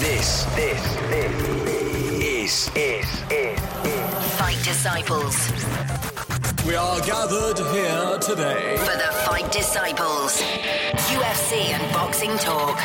This, this, this is, is, is, is Fight Disciples. We are gathered here today for the Fight Disciples UFC and boxing talk.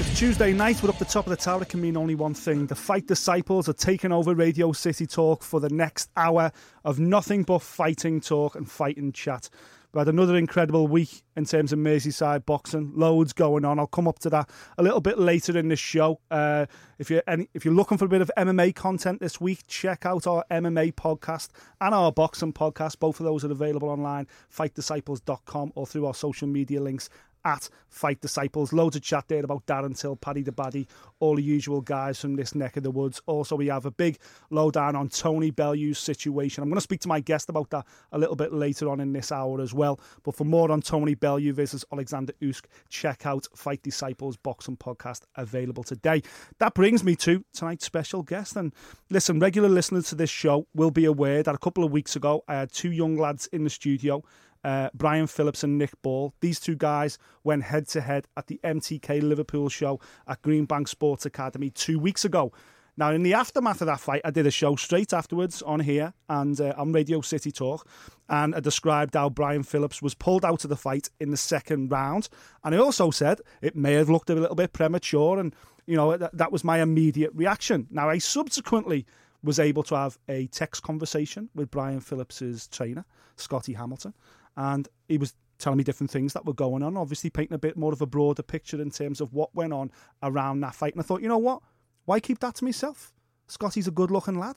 It's Tuesday night. We're up the top of the tower. It can mean only one thing. The Fight Disciples are taking over Radio City Talk for the next hour of nothing but fighting talk and fighting chat. We had another incredible week in terms of Merseyside boxing. Loads going on. I'll come up to that a little bit later in the show. Uh, if you're any, if you're looking for a bit of MMA content this week, check out our MMA podcast and our boxing podcast. Both of those are available online, fightdisciples.com or through our social media links at Fight Disciples. Loads of chat there about Darren Till, Paddy the Baddy, all the usual guys from this neck of the woods. Also, we have a big lowdown on Tony Bellew's situation. I'm going to speak to my guest about that a little bit later on in this hour as well. But for more on Tony Bellew versus Alexander Usyk, check out Fight Disciples Boxing Podcast available today. That brings me to tonight's special guest. And listen, regular listeners to this show will be aware that a couple of weeks ago I had two young lads in the studio uh, Brian Phillips and Nick Ball. These two guys went head to head at the MTK Liverpool show at Greenbank Sports Academy two weeks ago. Now, in the aftermath of that fight, I did a show straight afterwards on here and uh, on Radio City Talk, and I described how Brian Phillips was pulled out of the fight in the second round. And I also said it may have looked a little bit premature, and you know that, that was my immediate reaction. Now, I subsequently was able to have a text conversation with Brian Phillips's trainer, Scottie Hamilton, and he was telling me different things that were going on, obviously painting a bit more of a broader picture in terms of what went on around that fight. And I thought, you know what? Why keep that to myself? Scottie's a good looking lad.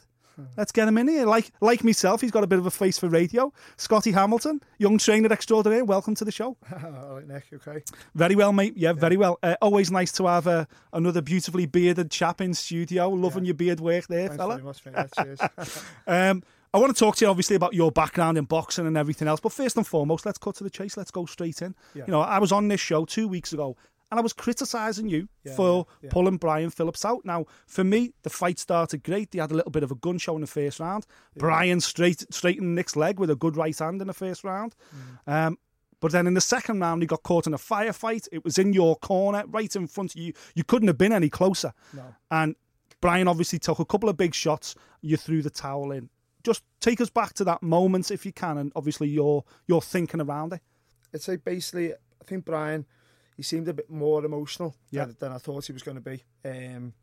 Let's get him in here. Like like myself, he's got a bit of a face for radio. Scottie Hamilton, young trainer extraordinaire. Welcome to the show. All right, Nick. Okay. Very well, mate. Yeah, yeah. very well. Uh, always nice to have uh, another beautifully bearded chap in studio. Loving yeah. your beard work there, Thanks fella. Very much, mate. Cheers. um, I want to talk to you obviously about your background in boxing and everything else, but first and foremost, let's cut to the chase. Let's go straight in. Yeah. You know, I was on this show two weeks ago and I was criticising you yeah, for yeah, pulling Brian Phillips out. Now, for me, the fight started great. They had a little bit of a gun show in the first round. Brian straight straightened Nick's leg with a good right hand in the first round. Mm. Um, but then in the second round, he got caught in a firefight. It was in your corner, right in front of you. You couldn't have been any closer. No. And Brian obviously took a couple of big shots. You threw the towel in just take us back to that moment if you can, and obviously your your thinking around it. I'd say basically, I think Brian, he seemed a bit more emotional yeah. than, than I thought he was going to be. Um,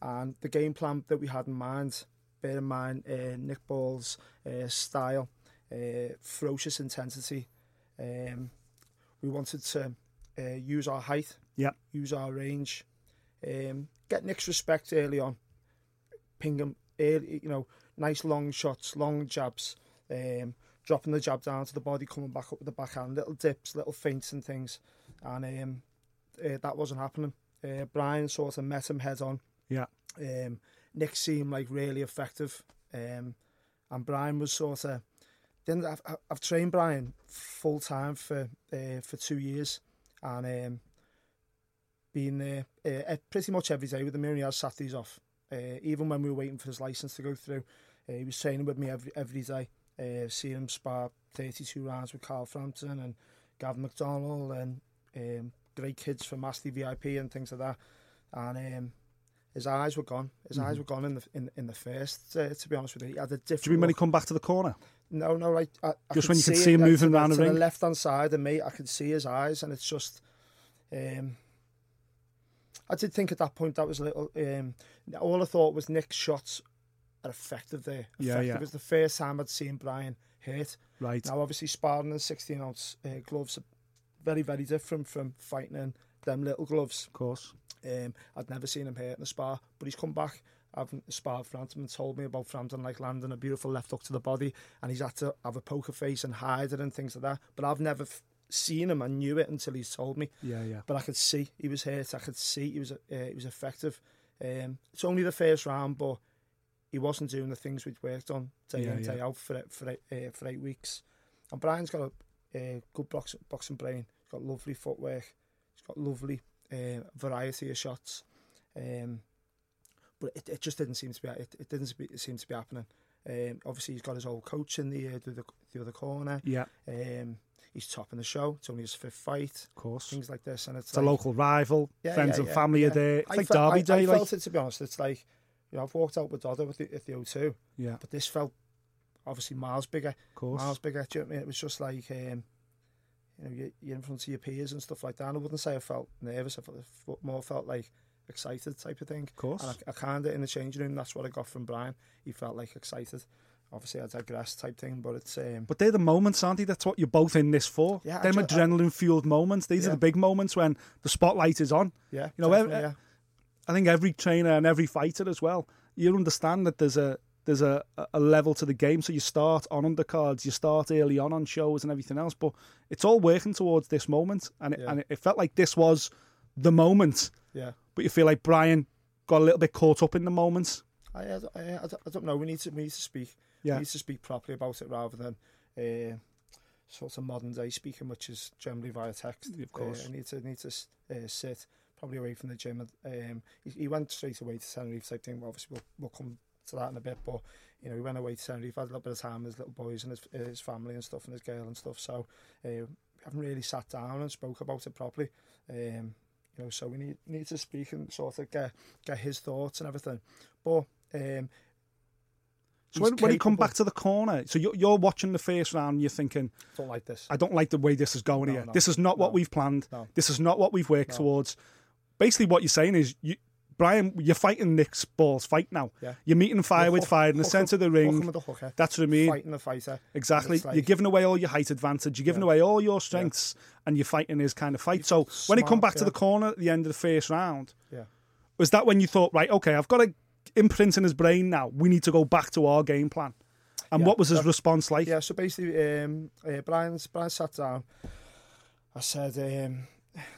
and the game plan that we had in mind, bear in mind uh, Nick Ball's uh, style, uh, ferocious intensity. Um, we wanted to uh, use our height, yeah, use our range, um, get Nick's respect early on, ping him early, you know, nice long shots, long jabs, um, dropping the jab down to the body, coming back up with the backhand, little dips, little feints and things. And um, uh, that wasn't happening. Uh, Brian sort of met him head on. Yeah. Um, Nick seemed like really effective. Um, and Brian was sort of. Then I've, I've trained Brian full time for uh, for two years, and um, been there uh, pretty much every day with him. He only has Saturdays off. Uh, even when we were waiting for his license to go through, uh, he was training with me every every day. Uh, seeing him spar 32 rounds with Carl Frampton and Gavin McDonnell and um, great kids from Master VIP and things like that. And um, his eyes were gone. His mm-hmm. eyes were gone in the in, in the first. Uh, to be honest with you, he had a different. Do you mean when he come back to the corner? No, no, right. I, I just when you could see, him moving around the, the the left hand side of me, I could see his eyes, and it's just. Um, I did think at that point that was a little. Um, all I thought was Nick's shots are effective there. Effective. Yeah, yeah. It was the first time I'd seen Brian hurt. Right. Now, obviously, sparring in 16 ounce uh, gloves are very, very different from fighting in them little gloves. Of course. Um, I'd never seen him hurt in a spar, but he's come back. Having sparred Frampton and told me about Frampton like landing a beautiful left hook to the body, and he's had to have a poker face and hide it and things like that. But I've never seen him. I knew it until he's told me. Yeah, yeah. But I could see he was hurt. I could see he was uh, he was effective. Um, it's only the first round, but he wasn't doing the things we'd worked on day Yeah, in day yeah. out for eight- for uh, for eight weeks. And Brian's got a uh, good box, boxing brain. He's got lovely footwork. He's got lovely uh, variety of shots. Um, but it, it just didn't seem to be it, it didn't seem to be happening. Um, obviously, he's got his old coach in the uh, the, the other corner. Yeah, Um, he's topping the show. It's only his fifth fight. of course. Things like this, and it's, It's a local rival. Yeah, Friends yeah, and family are there. It's I like fe- Derby I, Day. I like, felt it to be honest. It's like you know I've walked out with Dodder with the, at the O2, yeah, but this felt obviously miles bigger, of course. miles bigger. Do you know what I mean? It was just like um, you know you- you're in front of your peers and stuff like that. And I wouldn't say I felt nervous. I felt, more felt like excited type of thing. Of course. And I, I kind of in the changing room. That's what I got from Brian. He felt like excited. Obviously, I digress type thing, but it's um, But they're the moments, aren't they? That's what you're both in this for. Yeah, Them adrenaline fueled moments. These are the big moments when the spotlight is on. yeah, You know, yeah. I think every trainer and every fighter as well, you understand that there's a there's a, a level to the game. So you start on undercards, you start early on on shows and everything else, but it's all working towards this moment. And it, Yeah. and it felt like this was the moment. yeah. But you feel like Brian got a little bit caught up in the moment. I, I, I, I don't- I don't know. We need to we need to speak. Yeah. We need to speak properly about it rather than uh, sort of modern day speaking, which is generally via text. Of course. uh, I need to need to uh, sit probably away from the gym. Um, he, he went straight away to Tenerife type thing. Obviously, we'll, we'll come to that in a bit. But you know, he went away to Tenerife, had a little bit of time with his little boys and his, his family and stuff, and his girl and stuff. So uh, we haven't really sat down and spoke about it properly. Um, you know, so we need need to speak and sort of get get his thoughts and everything. But um, So when, when you come back to the corner, so you're, you're watching the first round, and you're thinking, I don't like this. I don't like the way this is going No, here. no, this is not what we've planned. no. This is not what we've worked No. towards. Basically, what you're saying is, you, Brian, you're fighting Nick Ball's fight now. Yeah. You're meeting fire with fire in the centre of the ring. hook him with the hooker, That's what I mean. Fighting the fighter. Exactly. Like- you're giving away all your height advantage. You're giving Yeah. away all your strengths, and you're fighting his kind of fight. So when he come smart, back to the corner at the end of the first round, Yeah. was that when you thought, right, okay, I've got a imprint in his brain now. We need to go back to our game plan. And Yeah, what was his response like? Yeah, so basically, um, uh, Brian, Brian sat down. I said, um,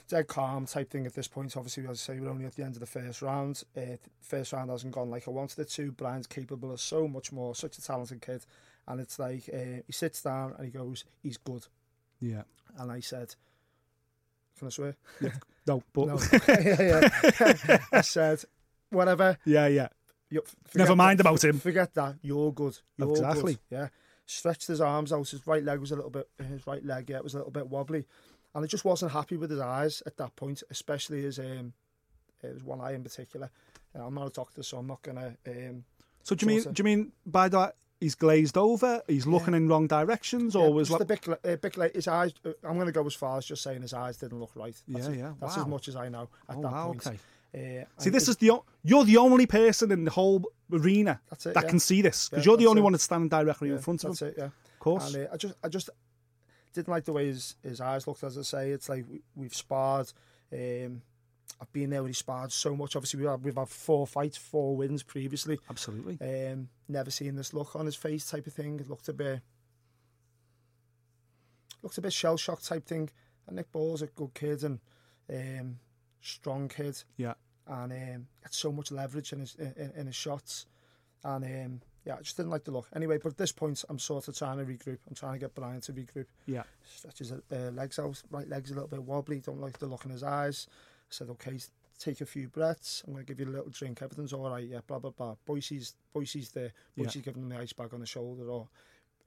dead calm type thing at this point. Obviously, as I say, we're only at the end of the first round. Uh, first round hasn't gone like I wanted it to. Brian's capable of so much more, such a talented kid. And it's like, uh, he sits down and he goes, he's good. Yeah. And I said, can I swear? No, but No. yeah, yeah. I said, whatever. yeah, yeah. You, Never mind that, about him. Forget that. You're good. You're Exactly. Good. Yeah. Stretched his arms out. His right leg was a little bit. His right leg, yeah, it was a little bit wobbly, and I just wasn't happy with his eyes at that point, especially his um, his one eye in particular. Uh, I'm not a doctor, so I'm not gonna. Um, So do you mean of. do you mean by that he's glazed over? He's looking in wrong directions, or yeah, was like a bit, a bit late. His eyes. uh, I'm gonna go as far as just saying his eyes didn't look right. That's Yeah, yeah, That's wow. as much as I know at Oh, that wow, point. okay. Uh, See, this is the o- you're the only person in the whole arena it, that yeah. can see this because Yeah, you're the only it. one that's standing directly yeah, in front of that's him. it. Yeah. Of course. And uh, I just, I just didn't like the way his, his eyes looked. As I say, it's like we, we've sparred. Um, I've been there when he sparred so much. Obviously, we've had, we've had four fights, four wins previously. Absolutely. Um, never seen this look on his face type of thing. It looked a bit, looked a bit shell shocked type thing. And Nick Ball's a good kid and um, strong kid, Yeah. and um, had so much leverage in his in, in his shots. And um, yeah, I just didn't like the look. Anyway, but at this point, I'm sort of trying to regroup. I'm trying to get Brian to regroup. Yeah. Stretches his uh, legs out. Right leg's a little bit wobbly. Don't like the look in his eyes. I said, okay, take a few breaths. I'm going to give you a little drink. Everything's all right. Yeah, blah, blah, blah. Boise's, Boise's there. Yeah. Boise's giving him the ice bag on the shoulder or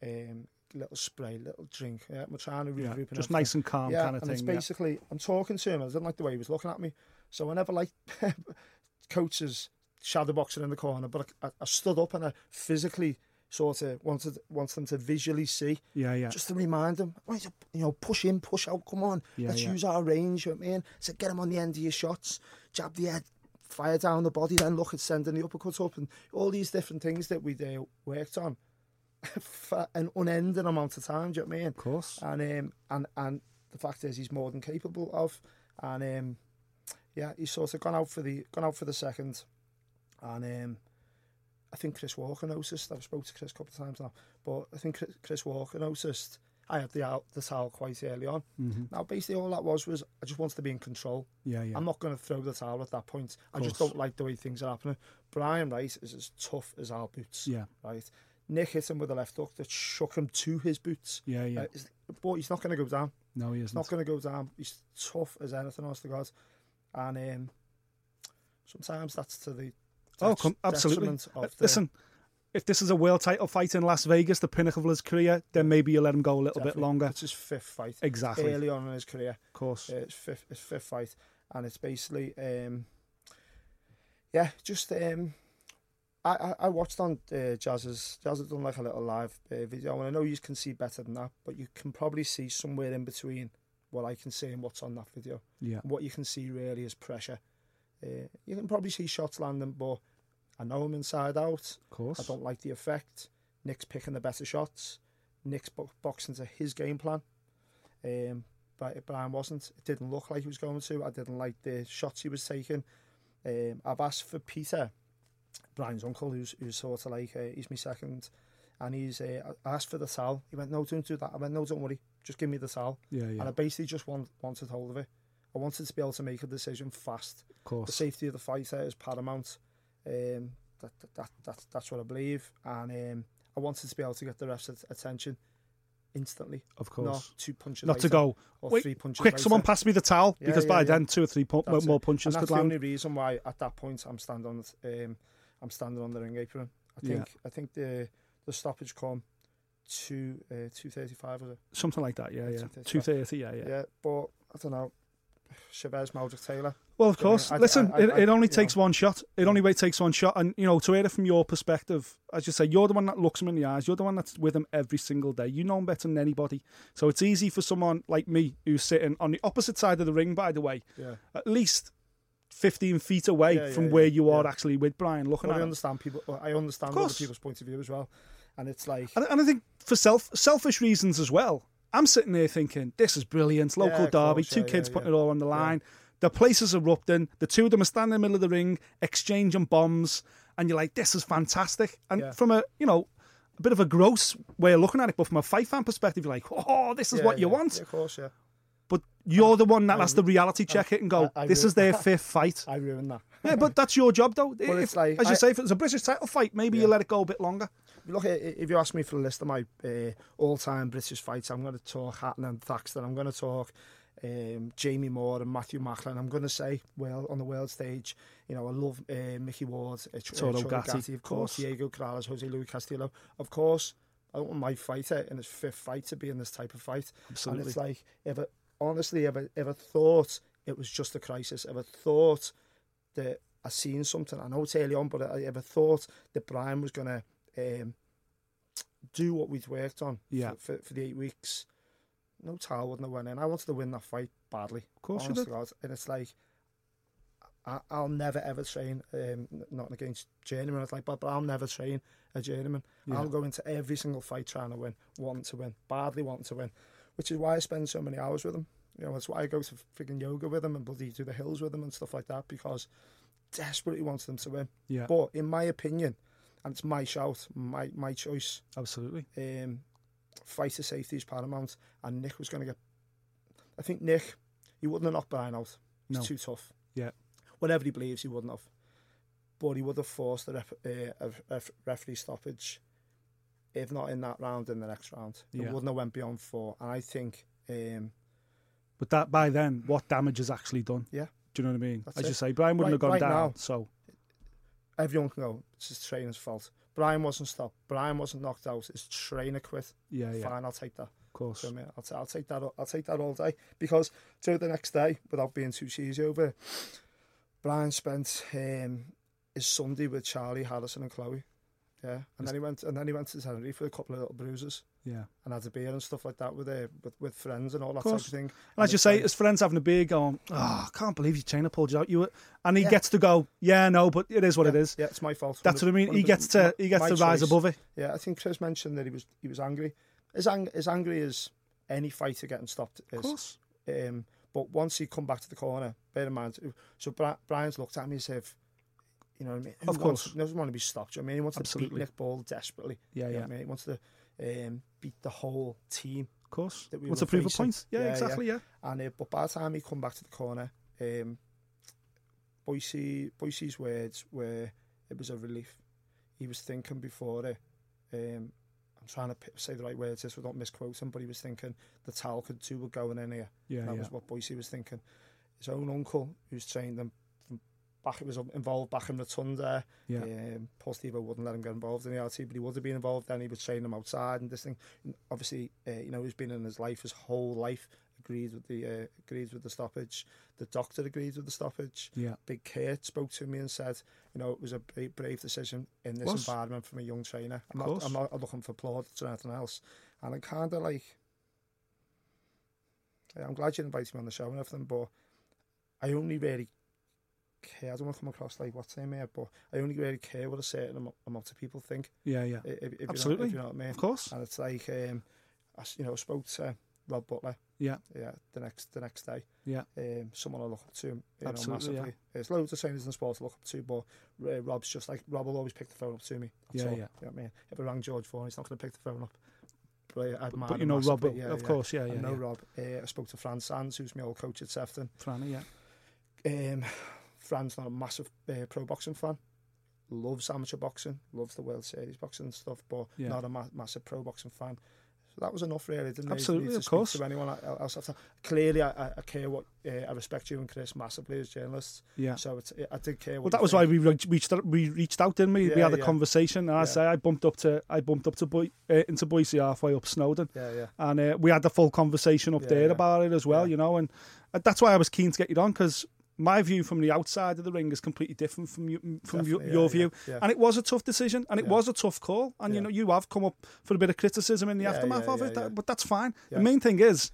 um, little spray, little drink. Yeah, we're trying to regroup. Yeah. Just nice and calm yeah, kind of and it's thing. Yeah. basically, I'm talking to him. I didn't like the way he was looking at me. So I never liked coaches shadow boxing in the corner, but I, I stood up and I physically sort of wanted wanted them to visually see, Yeah, yeah. just to remind them, right, you know, push in, push out, come on, Yeah, let's yeah. use our range. You know what I mean? So get them on the end of your shots, jab the head, fire down the body, then look at sending the uppercut up, and all these different things that we uh, worked on for an unending amount of time. Do you know what I mean? Of course. and um, and and the fact is he's more than capable of, and um, yeah, he's sort of gone out for the gone out for the second, and um, I think Chris Walker noticed. I've spoke to Chris a couple of times now, but I think Chris- Walker noticed I had the out, the towel quite early on. Mm-hmm. Now, basically, all that was was I just wanted to be in control. Yeah, yeah. I'm not going to throw the towel at that point. I just don't like the way things are happening. Brian Rice is as tough as our boots. Yeah. Right. Nick hit him with a left hook that shook him to his boots. Yeah, yeah. Uh, he's- but he's not going to go down. no, he He's isn't. not going to go down. He's tough as anything, honest to God. And um, sometimes that's to the Oh, det- com- absolutely. Uh, Listen, if this is a world title fight in Las Vegas, the pinnacle of his career, then maybe you let him go a little bit longer. It's his fifth fight. Exactly. Early on in his career. Of course. Uh, it's fifth, it's fifth fight, and it's basically, um, yeah, just um, I, I I watched on uh, Jazz's Jazz had done like a little live uh, video, and I know you can see better than that, but you can probably see somewhere in between what I can see and what's on that video. Yeah. And what you can see really is pressure. Uh, you can probably see shots landing, but I know him inside out. Of course. I don't like the effect. Nick's picking the better shots. Nick's bo- boxing to his game plan. Um, but Brian wasn't. It didn't look like he was going to. I didn't like the shots he was taking. Um, I've asked for Peter, Brian's uncle, who's who's sort of like uh, he's my second, and he's uh, asked for the towel. He went, no, don't do that. I went, no, don't worry, just give me the towel. Yeah, yeah. And I basically just want, wanted hold of it. I wanted to be able to make a decision fast Of course. the safety of the fighter is paramount. Um, that, that, that, that, that's what I believe. And um, I wanted to be able to get the ref's at- attention instantly. Of course. Not two punches Not to go, or wait, three punches quick, later. someone pass me the towel, Yeah, because yeah, by yeah. then two or three pu- more it. punches and could that's the land. only reason why at that point I'm standing on the, um, I'm standing on the ring apron. I Yeah. think I think the the stoppage come two uh, two thirty five was it? Something like that, yeah, yeah. 235. 230, yeah, yeah. Yeah. but I don't know. Chavez Meldrick Taylor. Well, of course. I- Listen, I- I- it, it only takes one shot. It only way takes one shot. And, you know, to hear it from your perspective, as you say, you're the one that looks him in the eyes. You're the one that's with him every single day. You know him better than anybody. So it's easy for someone like me who's sitting on the opposite side of the ring, by the way, Yeah. at least 15 feet away Yeah, yeah, from where you are actually with Brian looking Well, at I him. understand people. I understand other people's point of view as well, and it's like And, and I think for self selfish reasons as well, I'm sitting there thinking, this is brilliant. Local Yeah, derby, course, two yeah, kids yeah, putting it all on the line. The place is erupting. The two of them are standing in the middle of the ring, exchanging bombs. And you're like, this is fantastic. And from a, you know, a bit of a gross way of looking at it, but from a fight fan perspective, you're like, oh, this is what you want. of course, yeah. But you're the one that has to reality check it and go, I- I this is their fifth fight. I ruined that. yeah, but that's your job, though. Well, If- it's like- as you I- say, if it's a British title fight, maybe you let it go a bit longer. Look, if you ask me for a list of my uh, all-time British fights, I'm going to talk Hatton and Thaxton. I'm going to talk um, Jamie Moore and Matthew Macklin. I'm going to say, well, on the world stage, you know, I love uh, Micky Ward, uh, Toro uh, Gatti, Gatti, of course. Diego Corrales, Jose Luis Castillo. Of course, I don't want my fighter in his fifth fight to be in this type of fight. Absolutely. And it's like, if I, honestly, if I, if I thought it was just a crisis, if I thought that I seen something, I know it's early on, but I, I thought that Brian was going to um, do what we'd worked on Yeah. for, for, for the eight weeks, no towel wouldn't have went in. I wanted to win that fight badly. Of course you did. God. And it's like, I, I'll never ever train, um, not against journeyman, it's like, but, but I'll never train a journeyman. Yeah. I'll go into every single fight trying to win, wanting to win, badly wanting to win, which is why I spend so many hours with him. You know, that's why I go to freaking yoga with him and bloody do the hills with him and stuff like that because desperately wants them to win. Yeah, But in my opinion, and it's my shout, my my choice, absolutely. um, fighter safety is paramount. And Nick was going to get. I think Nick, he wouldn't have knocked Brian out. He's No. too tough. Yeah. Whatever he believes, he wouldn't have. But he would have forced a, ref, uh, a ref, referee stoppage, if not in that round, in the next round. It Yeah. wouldn't have went beyond four. And I think, um, But that by then, what damage is actually done? Yeah. Do you know what I mean? That's As it. you say, Brian wouldn't Right- have gone right down. now. So everyone can go, it's his trainer's fault. Brian wasn't stopped. Brian wasn't knocked out. His trainer quit. yeah, yeah, Fine, I'll take that. of course. So, I mean, I'll, t- I'll take that. I'll take that all day because to the next day, without being too cheesy over, it, Brian spent um, his Sunday with Charlie Harrison and Chloe. Yeah, and then he went and then he went to Tenerife for a couple of little bruises Yeah. and had a beer and stuff like that with uh, with, with friends and all that type of thing. And as you say, his friends having a beer going, oh, I can't believe your trainer pulled you out. You were, and he Yeah. gets to go, yeah, no, but it is what it yeah, is. Yeah, it's my fault. That's what I mean. He gets to he gets to rise above it. Yeah, I think Chris mentioned that he was he was angry. As, ang- as angry as any fighter getting stopped is. Of course. Um, but once he come back to the corner, bear in mind, so Bri- Brian's looked at me as if, you know what I mean? Who Of wants- course. doesn't want to be stopped. you know I mean, he wants to beat Nick Ball desperately. Yeah, yeah. I mean? He wants to um, beat the whole team. Of course. that we What's were a proof of facing. points? Yeah, Yeah, exactly. Yeah. And uh, but by the time he come back to the corner, um, Boise Boise's words were it was a relief. He was thinking before it. Um, I'm trying to say the right words here so I don't misquote him, but he was thinking the Talcott two were going in here. Yeah, that yeah. was what Boise was thinking. His own uncle, who's trained them back, was involved back in Rotunda. Yeah. Um, Paul Stevo wouldn't let him get involved in the RT, but he would have been involved then. He was training him outside and this thing. And obviously, uh, you know, he's been in his life, his whole life, agreed with the uh, agreed with the stoppage. The doctor agreed with the stoppage. Yeah. Big Kurt spoke to me and said, you know, it was a brave, brave decision in this Was. environment from a young trainer. I'm Of not. I'm not looking for plaudits or anything else. And I'm kind of like, I'm glad you invited me on the show and everything, but I only really care. I don't want to come across like what's name here, but I only really care what a certain amount of people think. Yeah, yeah. i- If, if You know, Absolutely. if you know what I mean. Of course. And it's like, um, I, you know, spoke to Rob Butler. Yeah. Yeah. The next, the next day. Yeah. Um, someone I look up to, you know, Absolutely, yeah. There's loads of trainers in sport to look up to, but uh, Rob's just like Rob will always pick the phone up to me. That's Yeah, all. yeah. You know what I mean? If I rang George Vaughan, he's not going to pick the phone up. But, I But you know Rob, massively, yeah, of yeah. course. Yeah, yeah. I know yeah. Rob. Uh, I spoke to Fran Sands, who's my old coach at Sefton. Franny, yeah. Um, Fran's not a massive uh, pro boxing fan. Loves amateur boxing, loves the World Series boxing and stuff, but Yeah. not a ma- massive pro boxing fan. So that was enough, really. Didn't Absolutely, need to of course. To anyone else, after. clearly, I, I- care what uh, I respect you and Chris massively as journalists. Yeah. So it's, I did care. Well, that was think. why we re- reached out, we reached out, didn't we? we had a yeah. conversation, and I say I bumped up to I bumped up to Boy, uh, into Boise halfway up Snowdon, Yeah, yeah. and uh, we had the full conversation up Yeah, there yeah. about it as well, Yeah. you know, and that's why I was keen to get you on because my view from the outside of the ring is completely different from you, from your, Definitely, your yeah, view, yeah, yeah. and it was a tough decision, and it was a tough call, and you know you have come up for a bit of criticism in the aftermath of it, that- but that's fine. The main thing is.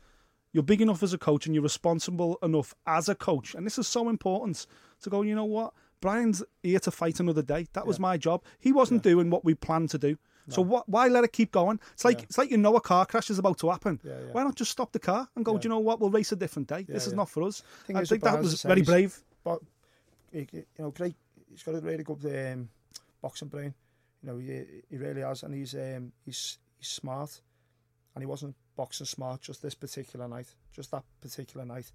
You're big enough as a coach and you're responsible enough as a coach. And this is so important to go, you know what? Brian's here to fight another day. That was my job. He wasn't doing what we planned to do. So what, why let it keep going? It's like Yeah. it's like you know a car crash is about to happen. Yeah, yeah. Why not just stop the car and go? Do you know what? We'll race a different day. this is not for us. Thing I think that was I very brave. but you know, great. He's got a really good um, boxing brain. You know, he, he really has, and he's um, he's he's smart, and he wasn't boxing smart just this particular night, just that particular night.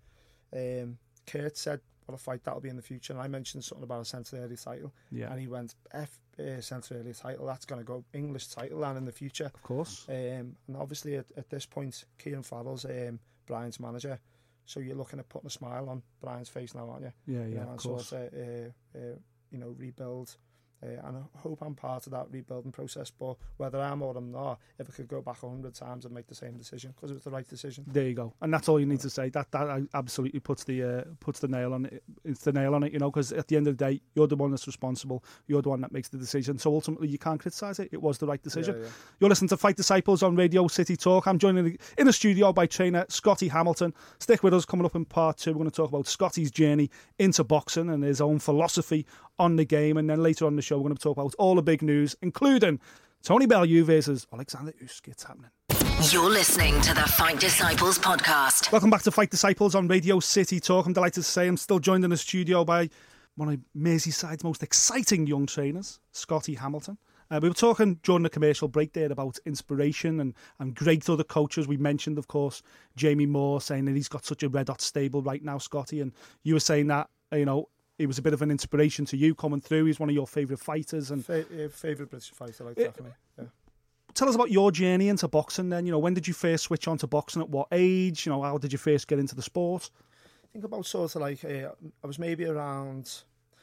Um, Kurt said, "What a fight that'll be in the future," and I mentioned something about a Central Area title, Yeah, and he went, "F uh, Central Area title, that's going to go English title, and in the future." of course. Um, and obviously at, at this point, Kieran Farrell's um, Brian's manager. So you're looking at putting a smile on Brian's face now, aren't you? Yeah, You yeah, know, of course. sort of, uh, uh, you know, rebuild. Uh, and I hope I'm part of that rebuilding process. But whether I'm or I'm not, if I could go back a hundred times and make the same decision because it was the right decision. There you go, and that's all you need to say. That that uh, absolutely puts the uh, puts the nail on it. It's the nail on it, you know. Because at the end of the day, you're the one that's responsible. You're the one that makes the decision. So ultimately, you can't criticise it. It was the right decision. Yeah, yeah. You're listening to Fight Disciples on Radio City Talk. I'm joined in the studio by trainer Scottie Hamilton. Stick with us. Coming up in part two, we're going to talk about Scottie's journey into boxing and his own philosophy on the game. And then later on the show, we're going to talk about all the big news, including Tony Bellew versus Alexander Usyk. It's happening. You're listening to the Fight Disciples podcast. Welcome back to Fight Disciples on Radio City Talk. I'm delighted to say I'm still joined in the studio by one of Merseyside's most exciting young trainers, Scottie Hamilton. Uh, we were talking during the commercial break there about inspiration and, and great other coaches. We mentioned, of course, Jamie Moore saying that he's got such a red hot stable right now, Scottie. And you were saying that, you know, he was a bit of an inspiration to you coming through. He's one of your favourite fighters. And Fa- favorite British fighter, like Eh, definitely. Yeah. tell us about your journey into boxing then. You know, when did you first switch on to boxing? At what age? You know, how did you first get into the sport? think about sort of like uh, I was maybe around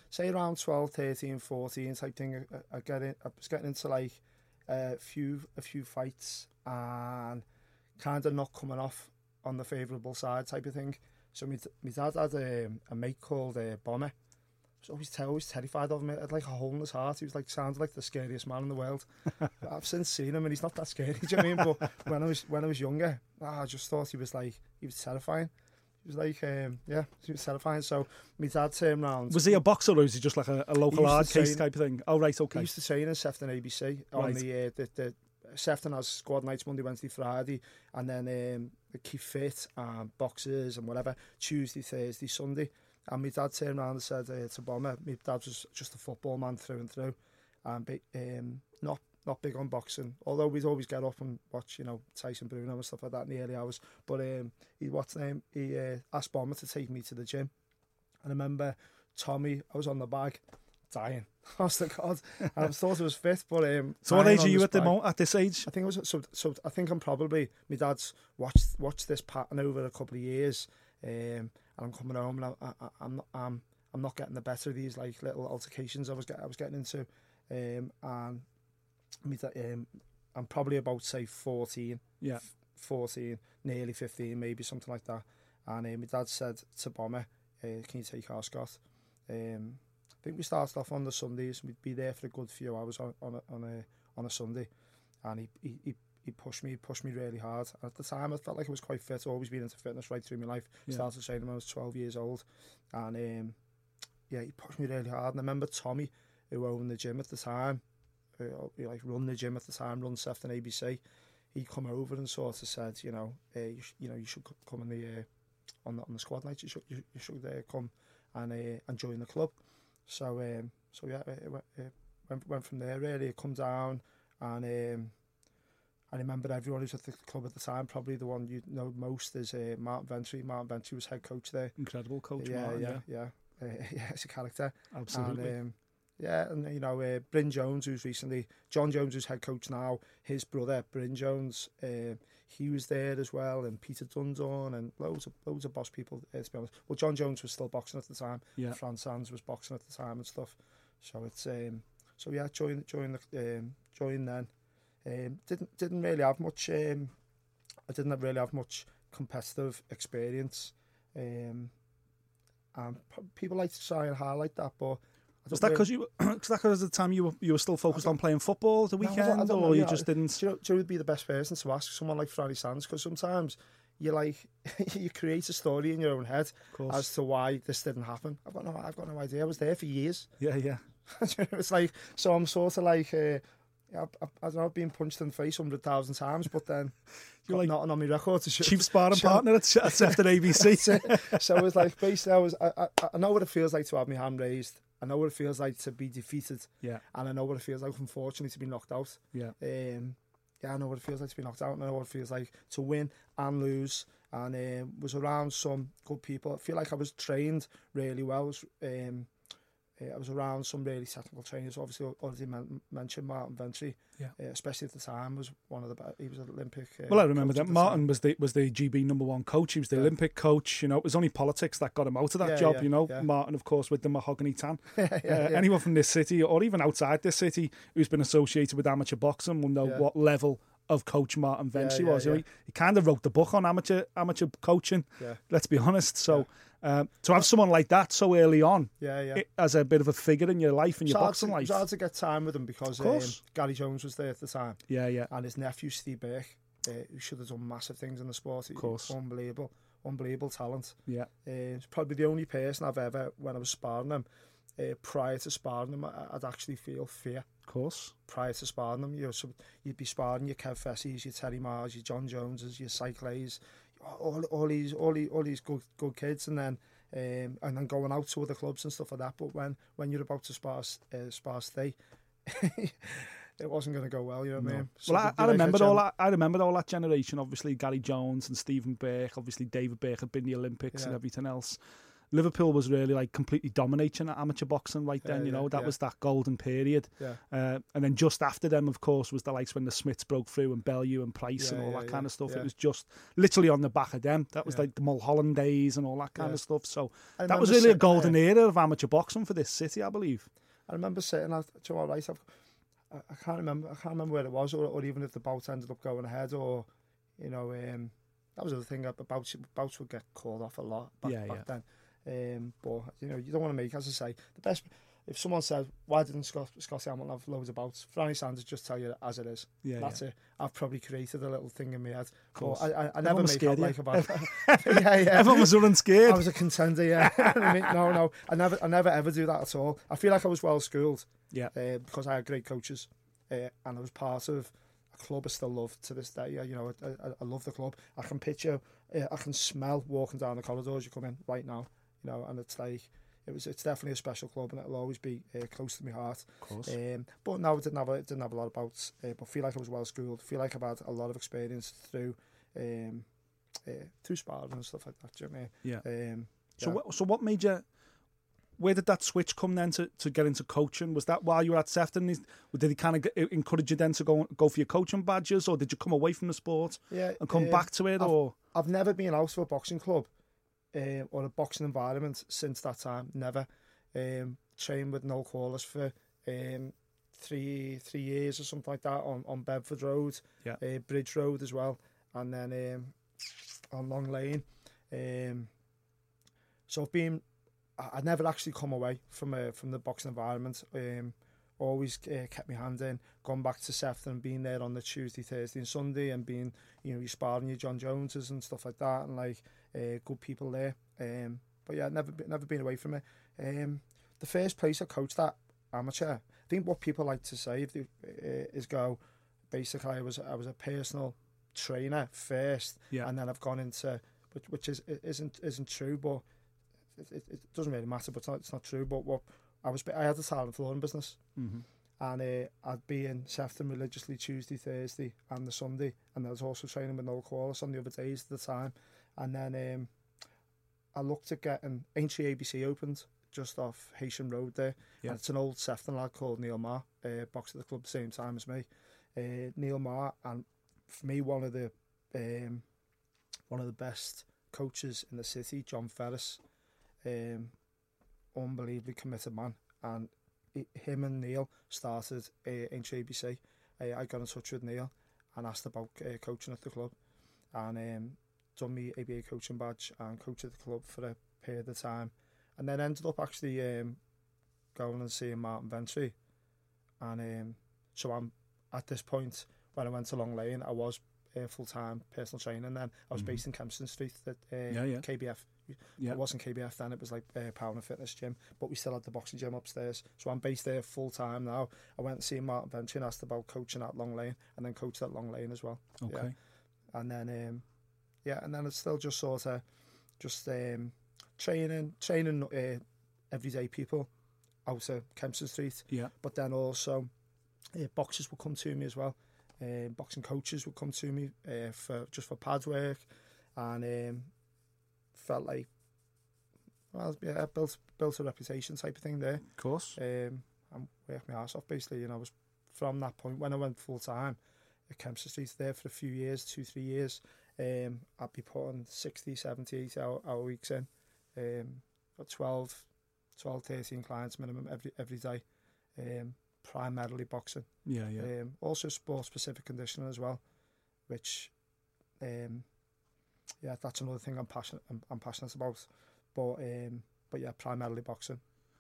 say around 12 13 14 type thing I, I get in, I was getting into like a few a few fights and kind of not coming off on the favourable side type of thing so my, my dad had a, a mate called uh, Bomber I was always, te- always terrified of him. He had like a hole in his heart. He was like sounded like the scariest man in the world. I've since seen him and he's not that scary. Do you know what I mean? But when I was when I was younger, ah, I just thought he was like he was terrifying. He was like, um, yeah, he was terrifying. So my dad turned round. Was he a boxer or was he just like a, a local hard case type of thing? Oh, right, okay. He used to train in Sefton ABC on Right. the, uh, the the Sefton has squad nights Monday, Wednesday, Friday, and then um, the keep fit and boxers and whatever Tuesday, Thursday, Sunday. And my dad turned around and said hey, it's a Bomber, my dad was just a football man through and through, and um, not not big on boxing. Although we'd always get up and watch, you know, Tyson Bruno and stuff like that in the early hours. But um, he what's name? He uh, asked Bomber to take me to the gym. And I remember Tommy, I was on the bag, dying. Honest to God, and I thought it was fit, but um. So what age are you at the moment? At this age? I think it was so. So I think I'm probably my dad's watched watched this pattern over a couple of years, um, I'm coming home and I, I, I'm not I'm I'm not getting the better of these like little altercations I was get, I was getting into, um, and me da- um, I'm probably about say 14, Yeah. 14, nearly 15, maybe something like that. And uh, my dad said to Bomber, uh, "Can you take our Scott?" Um, I think we started off on the Sundays. We'd be there for a good few hours on on a, on a on a Sunday, and he he, he he pushed me, pushed me really hard. And at the time, I felt like I was quite fit. Always been into fitness right through my life. Yeah. Started training when I was 12 years old, and um, yeah, he pushed me really hard. And I remember Tommy, who owned the gym at the time, who who, like run the gym at the time, run Sefton ABC. He come over and sort of said, you know, uh, you, you know, you should c- come on the uh, on the on the squad night. You should you, you should uh, come and uh, and join the club. So um, so yeah, it, it went, it went went from there. Really, it come down, and um, I remember everyone who's at the club at the time. Probably the one you know most is uh, Martin Ventry. Martin Ventry was head coach there. Incredible coach. yeah, Martin, yeah, yeah, Uh, yeah. It's a character. Absolutely. And, um, yeah, and you know, uh, Bryn Jones, who's recently John Jones, who's head coach now. His brother Bryn Jones, uh, he was there as well, and Peter Dundon, and loads of loads of boss people. Uh, to be honest, well, John Jones was still boxing at the time. Yeah. Fran Sands was boxing at the time and stuff. So it's um, so yeah, join join the um, join then. Um, didn't didn't really have much. Um, I didn't really have much competitive experience. Um, and people like to try and highlight that, but Was that because you? Was that because at the time you were you were still focused on playing football the No, weekend, know, or you just didn't? Do you know, do you who'd be the best person to ask? Someone like Franny Sands, because sometimes you like you create a story in your own head as to why this didn't happen. I've got no, I've got no idea. I was there for years. Yeah, yeah. it's like so. I'm sort of like. Uh, yeah, I, I, I don't know, being punched in the face hundred thousand times, but then You're like nothing on my record to. Chief sparring show- partner at, at Sefton ABC. So it was like basically I was I, I, I know what it feels like to have my hand raised. I know what it feels like to be defeated, yeah, and I know what it feels like, unfortunately, to be knocked out. yeah. Um, yeah, I know what it feels like to be knocked out, and I know what it feels like to win and lose. And um, was around some good people. I feel like I was trained really well. Was, um, uh, I was around some really technical trainers. Obviously, already men- mentioned Martin Ventry, Yeah. uh, especially at the time, was one of the best. He was an Olympic. Uh, Well, I remember that Martin time. was the was the GB number one coach. He was the Yeah. Olympic coach. You know, it was only politics that got him out of that Yeah, job. you know. Martin, of course, with the mahogany tan. uh. Anyone from this city or even outside this city who's been associated with amateur boxing will know what level of coach Martin Ventry was. You know. He, he kind of wrote the book on amateur amateur coaching. Yeah. Let's be honest. So um, to have someone like that so early on yeah, yeah. it, as a bit of a figure in your life and your boxing to, life. it's hard to get time with him because um. Gary Jones was there at the time, Yeah, yeah. and his nephew Steve Burke, uh, who should have done massive things in the sport. Of course. unbelievable, unbelievable talent. Yeah. Uh, he's probably the only person I've ever, when I was sparring him, uh, prior to sparring him, I- I'd actually feel fear. Of course. Prior to sparring them, you know, so you'd be sparring your Kev Fessies, your Terry Mars, your John Joneses, your Cyclays, all, all these, all these, all these good, good kids, and then, um, and then going out to other clubs and stuff like that. But when, when you're about to spar, uh, spar stay, it wasn't going to go well. You know what I mean? So well, I, I like a remember all that. I remember all that generation. Obviously, Gary Jones and Stephen Burke. Obviously, David Burke had been the Olympics and everything else. Liverpool was really like completely dominating at amateur boxing right then. Yeah, you know, yeah, that yeah. was that golden period. Yeah. Uh, and then just after them, of course, was the likes when the Smiths broke through and Bellew and Price and all that kind of stuff. It was just literally on the back of them. That was like the Mulholland days and all that kind of stuff. So I that was really a golden there- era of amateur boxing for this city, I believe. I remember sitting at, do you know right, I've, I, I can't remember, I can't remember where it was, or, or even if the bout ended up going ahead, or, you know, um, that was the thing, about bouts, bouts would get called off a lot back, Yeah, back yeah. then. Um, but, you know, you don't want to make, as I say, the best, if someone says, why didn't Scott, Scottie Hamilton have loads of bouts? Franny Sanders just tell you as it is. Yeah, That's it. I've probably created a little thing in my head. course. But I, I, I Everyone never make out like about yeah, yeah. Everyone was running scared. I was a contender, yeah. I mean, no, no, I never, I never ever do that at all. I feel like I was well schooled yeah. uh, because I had great coaches, uh, and I was part of a club I still love to this day. You know, I, I, I love the club. I can picture, uh, I can smell walking down the corridors you come in right now. You know, and it's like it was it's definitely a special club and it'll always be uh, close to my heart. Of course. Um, but no, I didn't have a, didn't have a lot about. Uh, but feel like I was well schooled. Feel like I've had a lot of experience through um, uh, through sparring and stuff like that. Do you know what I yeah. mean? Um, So yeah. what? So what made you? Where did that switch come then to, to get into coaching? Was that while you were at Sefton? Did he kind of encourage you then to go go for your coaching badges, or did you come away from the sport yeah, and come um, back to it? I've- Or I've never been out of a boxing club um, or a boxing environment since that time. Never. Um, trained with Noel Corliss for um, three three years or something like that on, on Bedford Road, Yeah. uh, Bridge Road as well, and then um, on Long Lane. Um, so I've been, I, I never actually come away from uh, from the boxing environment. Um, always uh, kept my hand in, gone back to Sefton and being there on the Tuesday, Thursday, and Sunday, and being you know you sparring your John Joneses and stuff like that, and like uh, good people there. Um, but yeah, never never been away from it. Um, the first place I coached at amateur, I think what people like to say if they, uh, is go, basically I was I was a personal trainer first, Yeah. and then I've gone into which which is isn't isn't true, but it, it, it doesn't really matter. But it's not, it's not true. But what I was I had a talent flooring business Mhm. and uh, I'd be in Sefton religiously Tuesday, Thursday, and the Sunday, and I was also training with Noel Corliss on the other days at the time. And then um, I looked at getting Aintree ABC opened just off Haitian Road there, Yeah. and it's an old Sefton lad called Neil Marr, uh, boxed at the club the same time as me. Uh, Neil Marr, and for me, one of the um, one of the best coaches in the city, John Ferris, um, unbelievably committed man, and he- him and Neil started uh, Aintree ABC. Uh, I got in touch with Neil and asked about uh, coaching at the club, and um, done me ABA coaching badge and coached at the club for a period of time, and then ended up actually um, going and seeing Martin Ventry, and um, so I'm at this point when I went to Long Lane, I was uh, full time personal trainer, and then I was Mhm. based in Kempston Street at uh, Yeah, yeah. KBF. Yeah. It wasn't KBF then, it was like uh, Power and Fitness Gym, but we still had the boxing gym upstairs. So I'm based there full time now. I went and see Martin Ventry and asked about coaching at Long Lane and then coached at Long Lane as well. okay. And then, um, yeah, and then it's still just sort of just um, training, training uh, everyday people out of Kempston Street. Yeah. But then also, uh, boxers will come to me as well. Uh, boxing coaches would come to me uh, for just for pad work, and um, felt like well, yeah, built built a reputation type of thing there. Of course. Um, and worked my ass off basically. Know, I was from that point when I went full time at Kempston Street there for a few years, two three years. Um, I'd be putting 60, 70, 80 hour, hour weeks in. Um, got 12, 12, 13 clients minimum every every day. Um, primarily boxing. Yeah, yeah. Um, also sport specific conditioning as well, which, um, yeah, that's another thing I'm passionate I'm, I'm passionate about. But um, but yeah, primarily boxing.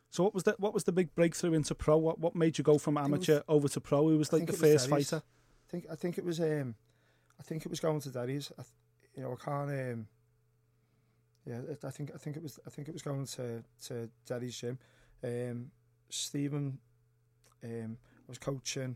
So what was the what was the big breakthrough into pro? What what made you go from it was- amateur over to pro? Who was like the first fighter? I think I think it was um, I think it was going to Derry's. I, you know, I can't. Um, yeah, I think I think it was I think it was going to to Derry's gym. Um, Stephen, um, I was coaching.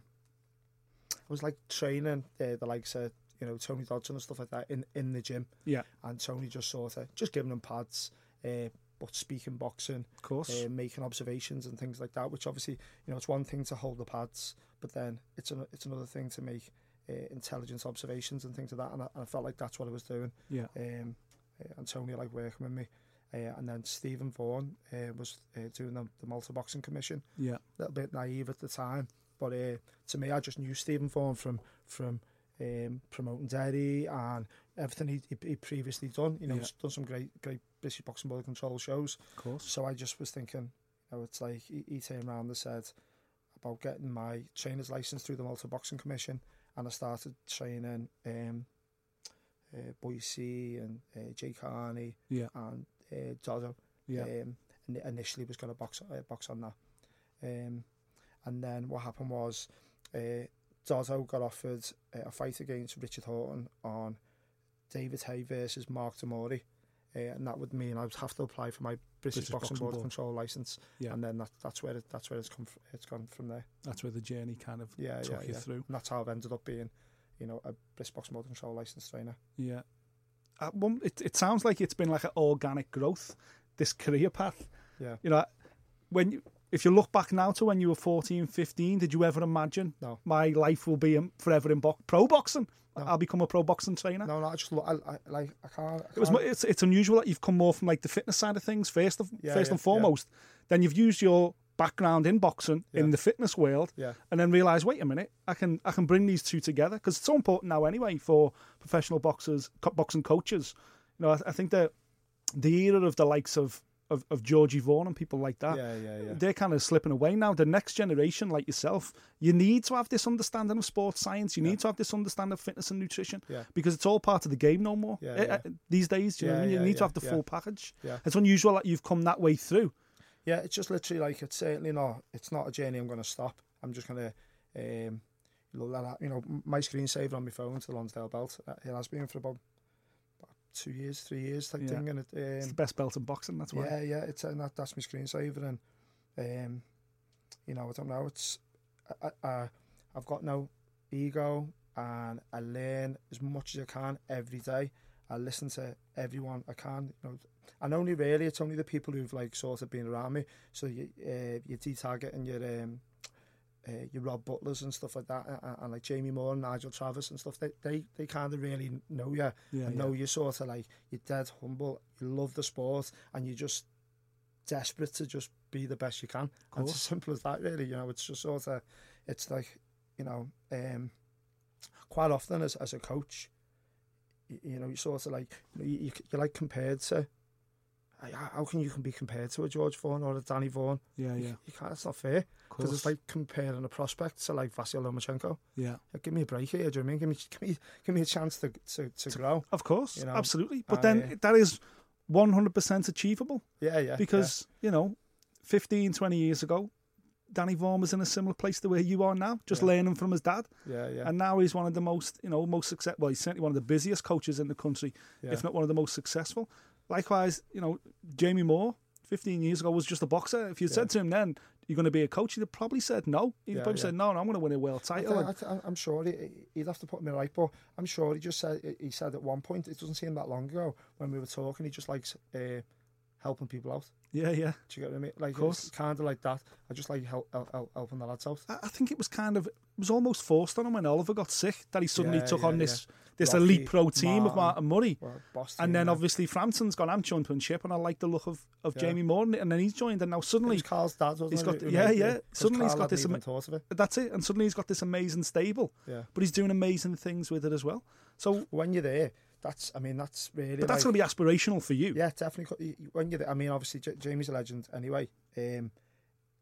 I was like training uh, the likes of you know Tony Dodson and stuff like that in in the gym. Yeah. and Tony just sort of just giving them pads, uh, but speaking boxing, Of course. uh, making observations and things like that. Which obviously, you know, it's one thing to hold the pads, but then it's an, it's another thing to make uh, intelligence observations and things like that. And I, and I felt like that's what I was doing. yeah. Um, uh, and Tony like working with me, uh, and then Stephen Vaughan uh, was uh, doing the, the Malta Boxing Commission. Yeah. A little bit naive at the time, but uh, to me, I just knew Stephen Vaughan from from um, promoting Derry and everything he he he previously done. You know, Yeah. he's done some great great British boxing body control shows. Of course. So I just was thinking, you know, it's like he, he turned around and said about getting my trainer's license through the Malta Boxing Commission, and I started training um, uh, Boise and uh, Jay Carney Yeah. and uh, Dodo. Yeah. Um, and initially was going to box uh, box on that. Um, and then what happened was uh, Dodo got offered uh, a fight against Richard Horton on David Haye versus Mark de Mori. Uh, and that would mean I would have to apply for my British, British Boxing, Boxing Board, Board. control license, Yeah. and then that, that's where it, that's where it's come fr- it's gone from there. That's where the journey kind of Yeah, took yeah, you yeah. through. And that's how I've ended up being, you know, a British Boxing Board control license trainer. Yeah. Uh, one, it, it sounds like it's been like an organic growth, this career path. Yeah. You know, when you, if you look back now to when you were 14, 15, did you ever imagine No. my life will be in, forever in bo- pro boxing? I'll become a pro boxing trainer. No, no, I just look. I, I like. I can't. I It was, can't- it's, it's unusual that you've come more from like the fitness side of things first, of, Yeah, first yeah, and foremost. Then you've used your background in boxing in the fitness world, Yeah. and then realise, wait a minute, I can I can bring these two together because it's so important now anyway for professional boxers, co- boxing coaches. You know, I, I think that the era of the likes of of, of Georgie Vaughan and people like that, Yeah, yeah, yeah. they're kind of slipping away now. The next generation, like yourself, you need to have this understanding of sports science. You need to have this understanding of fitness and nutrition Yeah. because it's all part of the game no more. Yeah, Eh, yeah. eh, These days, you know what I mean? You yeah, need to have the yeah. full package. Yeah. It's unusual that you've come that way through. Yeah, it's just literally like it's certainly not. It's not a journey I'm going to stop. I'm just going to, um, you know, you know, my screensaver on my phone to the Lonsdale belt. It has been for about two years, three years type Yeah. thing, and it, It's um, the best belt in boxing. That's why. yeah, yeah, it's and that, that's my screensaver, and um, you know, I don't know. It's I, I, I've got no ego, and I learn as much as I can every day. I listen to everyone I can. You know, and only really it's only the people who've like sort of been around me. So you uh, your D Target and your um, uh, your Rob Butlers and stuff like that, and, and like Jamie Moore and Nigel Travis and stuff. They they, they kind of really know you. Yeah, and know you're sort of like you're dead humble. You love the sport, and you're just desperate to just be the best you can. And it's as simple as that, really. You know, it's just sort of, it's like, you know, um, quite often as as a coach, you, you know, you sort of like you you, you, you're like compared to. How- can you can be compared to a George Vaughan or a Danny Vaughan? Yeah, yeah. You can't. It's not fair because it's like comparing a prospect to like Vasyl Lomachenko. Yeah. Like, give me a break here. Do you know what I mean? Give me, give me, give me a chance to to, to grow. Of course, You know, absolutely. But I- then that is 100% achievable Yeah, yeah. because, you know, 15, 20 years ago, Danny Vaughan was in a similar place to where you are now, just Yeah. learning from his dad. yeah, yeah, yeah. And now he's one of the most, you know, most success. Well, he's certainly one of the busiest coaches in the country, Yeah. if not one of the most successful. Likewise, you know, Jamie Moore, 15 years ago, was just a boxer. If you said to him then, you're going to be a coach, he'd have probably said no. He'd Yeah, probably yeah. said, no, no, I'm going to win a world title. I th- I'm sure he, he'd have to put me right, but I'm sure he just said he said at one point. It doesn't seem that long ago when we were talking. He just likes uh, helping people out. Yeah, yeah. Do you get what I mean? Like course. it's kind of like that. I just like help, help, help- helping the lads out. I I think it was kind of it was almost forced on him when Oliver got sick that he suddenly Yeah, took yeah, on this this Rocky, elite pro team of Martin, Martin Murray. Well, And then yeah. obviously Frampton's gone, I'm championship, and I like the look of, of Yeah. Jamie Moore, and then he's joined, and now it suddenly Carl's dad, wasn't he's it, got- who yeah, yeah. it? Suddenly he's Carl got hadn't this ama- of it. that's it, and suddenly he's got this amazing stable, Yeah. but he's doing amazing things with it as well. So, When you're there, that's I mean that's really. but that's like, going to be aspirational for you. Yeah, definitely. co- y- y- When you, I mean, obviously, J- Jamie's a legend anyway. Um,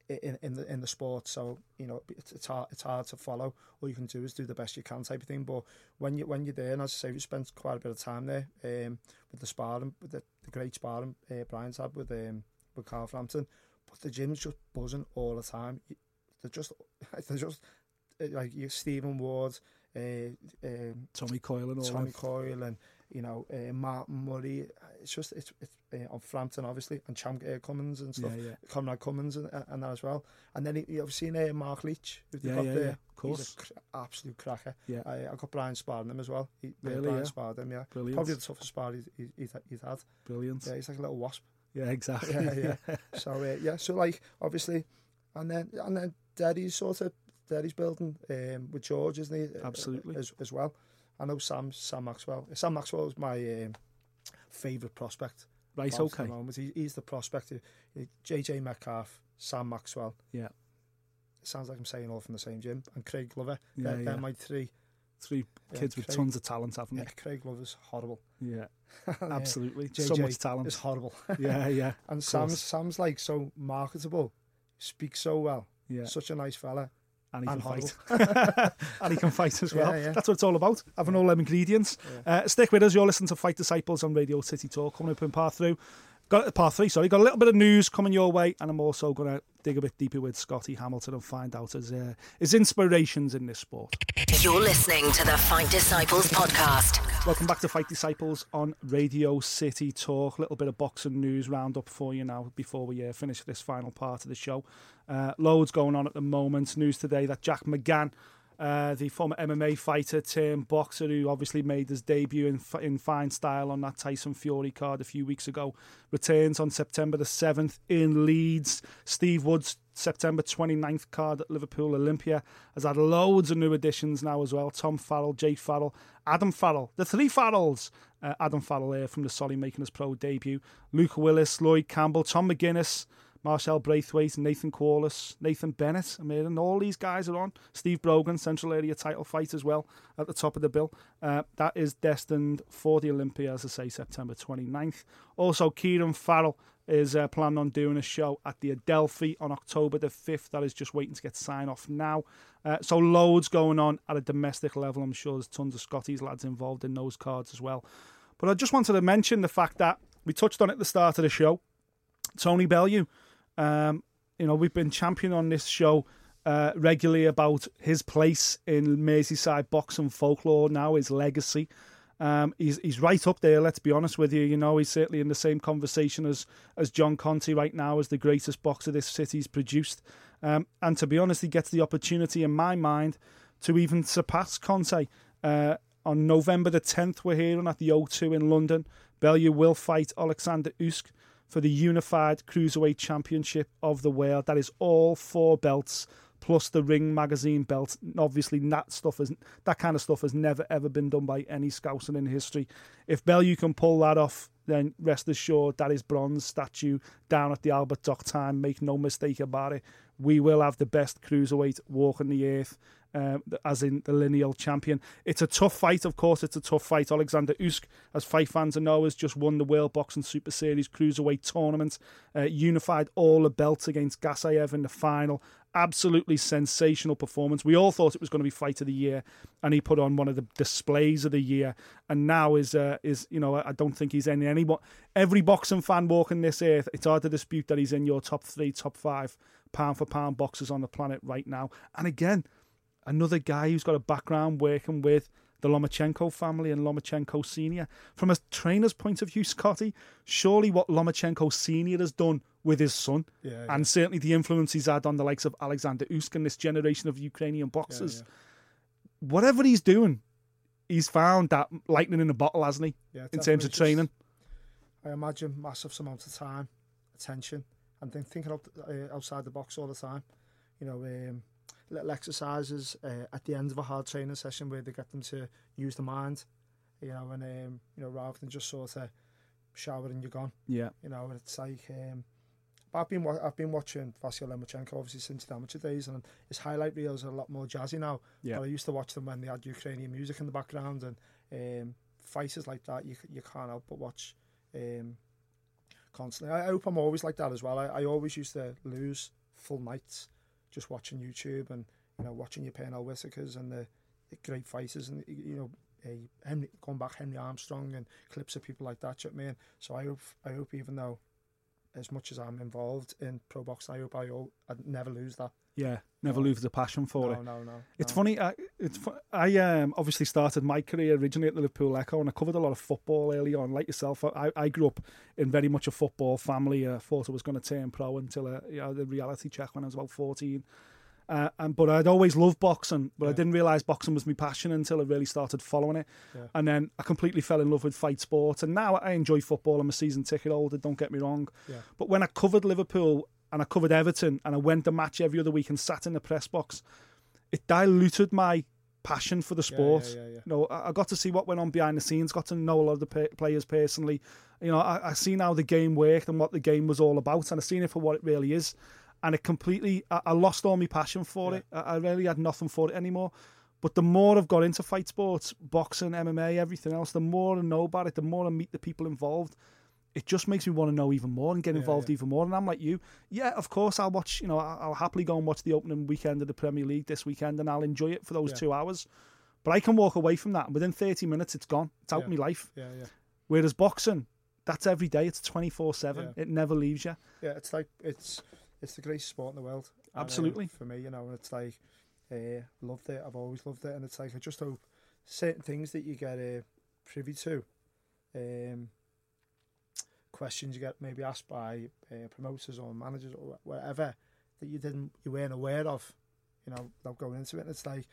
in in the in the sport, so you know it's, it's hard it's hard to follow. All you can do is do the best you can, type of thing. But when you when you're there, and as I say, we spent quite a bit of time there um, with the sparring, with the, the great sparring uh, Brian's had with um, with Carl Frampton. But the gym's just buzzing all the time. They're just they're just like you, Stephen Ward, Tommy Coyle and all Tommy. Coyle and you know uh, Martin Murray. It's just it's it's uh, on Frampton obviously and Champ uh, Cummings and stuff. Yeah, yeah. Conrad Cummings and, and that as well. And then you- you've seen uh, Mark Leach. Who Yeah, got yeah, there. yeah, of course. He's a cr- absolute cracker. Yeah. I, I got Brian sparring him as well. He, uh, Really, Brian yeah? sparred him. Yeah, Brilliant. probably the toughest spar he's, he's, he's he's had. Brilliant. Yeah, he's like a little wasp. Yeah, exactly. Yeah, yeah. so uh, yeah, so like obviously, and then and then Daddy's sort of Daddy's building um, with George, isn't he? Uh, Absolutely. as, as well. I know Sam Sam Maxwell. Sam Maxwell is my um, favourite prospect. Right, okay. the. He, he's the prospect. of- uh, JJ Metcalf, Sam Maxwell. Yeah. It sounds like I'm saying all from the same gym. And Craig Glover. Yeah, they're, they're yeah. my three. Three Yeah, kids with Craig- tons of talent, haven't Yeah, they? Craig Glover's horrible. Yeah, Yeah. absolutely. JJ so much talent. is horrible. Yeah, yeah. and Sam's. Sam's like so marketable, speaks so well. Yeah. Such a nice fella. And he and can fight. and he can fight as well. Yeah, yeah. That's what it's all about, having all them ingredients. Uh, stick with us. You're listening to Fight Disciples on Radio City Talk. Coming up in part three. Got part three, sorry. Got a little bit of news coming your way, and I'm also going to dig a bit deeper with Scottie Hamilton and find out his uh, his inspirations in this sport. You're listening to the Fight Disciples podcast. Welcome back to Fight Disciples on Radio City Talk. A little bit of boxing news roundup for you now before we uh, finish this final part of the show. Uh, loads going on at the moment. News today that Jack McGann Uh, the former MMA fighter turned boxer who obviously made his debut in, in fine style on that Tyson Fury card a few weeks ago returns on September the 7th in Leeds. Steve Wood's September 29th card at Liverpool Olympia has had loads of new additions now as well. Tom Farrell, Jake Farrell, Adam Farrell, the three Farrells. Uh, Adam Farrell there from the Solly making his pro debut. Luke Willis, Lloyd Campbell, Tom McGuinness, Marshall Braithwaite, Nathan Corliss, Nathan Bennett, I mean, and all these guys are on. Steve Brogan, Central Area title fight as well at the top of the bill. Uh, that is destined for the Olympia, as I say, September 29th. Also, Kieran Farrell is uh, planning on doing a show at the Adelphi on October the 5th. That is just waiting to get sign off now. Uh, so, loads going on at a domestic level. I'm sure there's tons of Scottie's lads involved in those cards as well. But I just wanted to mention the fact that we touched on it at the start of the show. Tony Bellew, um, you know, we've been champion on this show uh, regularly about his place in Merseyside boxing folklore now, his legacy. Um, he's he's right up there. Let's be honest with you. You know, he's certainly in the same conversation as as John Conteh right now as the greatest boxer this city's produced. Um, and to be honest, he gets the opportunity, in my mind, to even surpass Conteh. Uh, on November the 10th, we're hearing at the O2 in London. Bellew will fight Alexander Usyk for the unified cruiserweight championship of the world. That is all four belts plus the Ring magazine belt. Obviously, that stuff is that kind of stuff has never ever been done by any Scouser in history. If Bellew can pull that off, then rest assured that is bronze statue down at the Albert Dock time. Make no mistake about it. We will have the best cruiserweight walking the earth. Uh, as in the lineal champion. It's a tough fight, of course. It's a tough fight. Alexander Usyk, as fight fans know, has just won the World Boxing Super Series cruiserweight tournament, uh, unified all the belts against Gassiev in the final. Absolutely sensational performance. We all thought it was going to be fight of the year, and he put on one of the displays of the year. And now is uh, is you know I don't think he's in any every boxing fan walking this earth. It's hard to dispute that he's in your top three, top five pound for pound boxers on the planet right now. And again another guy who's got a background working with the Lomachenko family and Lomachenko Senior. From a trainer's point of view, Scottie, surely what Lomachenko Senior has done with his son, Yeah, yeah. and certainly the influence he's had on the likes of Alexander Usyk and this generation of Ukrainian boxers, whatever he's doing, he's found that lightning in a bottle, hasn't he? Yeah, in terms of just- training. I imagine massive amounts of time, attention, and then thinking out, uh, outside the box all the time. You know, um, little exercises uh, at the end of a hard training session where they get them to use the mind. You know, and um, you know rather than just sort of shower and you're gone. Yeah. You know, and it's like um, but I've been wa- I've been watching Vasily Lomachenko obviously since the amateur days, and his highlight reels are a lot more jazzy now. Yeah. But I used to watch them when they had Ukrainian music in the background, and um, fighters like that you you can't help but watch um, constantly. I, I hope I'm always like that as well. I, I always used to lose full nights just watching YouTube and you know watching your Pernell Whitakers and the, the great fighters and you know. Uh, Henry, going back Henry Armstrong and clips of people like that, you know I mean? So I hope, I hope even though as much as I'm involved in pro boxing, I hope I I'd never lose that. Yeah, never lose the passion for no, it. no, no. no. It's funny. I, it's I um, obviously started my career originally at the Liverpool Echo, and I covered a lot of football early on. Like yourself, I, I grew up in very much a football family. I thought I was going to turn pro until uh, you know, the reality check when I was about fourteen. Uh, and but I'd always loved boxing, but I didn't realise boxing was my passion until I really started following it. Yeah. And then I completely fell in love with fight sports, and now I enjoy football. I'm a season ticket holder. Don't get me wrong, Yeah. but when I covered Liverpool and I covered Everton and I went to match every other week and sat in the press box, it diluted my passion for the sport. yeah, yeah, yeah. You know, I I got to see what went on behind the scenes, got to know a lot of the players personally. You know, I, I seen how the game worked and what the game was all about, and I seen it for what it really is. And it completely, I, I lost all my passion for it. I, I really had nothing for it anymore. But the more I've got into fight sports, boxing, MMA, everything else, the more I know about it, the more I meet the people involved, it just makes me want to know even more and get involved yeah. even more. And I'm like you, yeah, of course I'll watch. You know, I'll happily go and watch the opening weekend of the Premier League this weekend, and I'll enjoy it for those Yeah. two hours. But I can walk away from that, and within 30 minutes, it's gone. It's out Yeah. of my life. Yeah, yeah, Whereas boxing, that's every day. It's 24 seven. It never leaves you. yeah. It's like it's it's the greatest sport in the world. And, um, Absolutely. for me, you know, and it's like uh, loved it. I've always loved it, and it's like I just hope certain things that you get uh, privy to, um, questions you get maybe asked by uh, promoters or managers or whatever that you didn't you weren't aware of, you know, without going into it. And it's like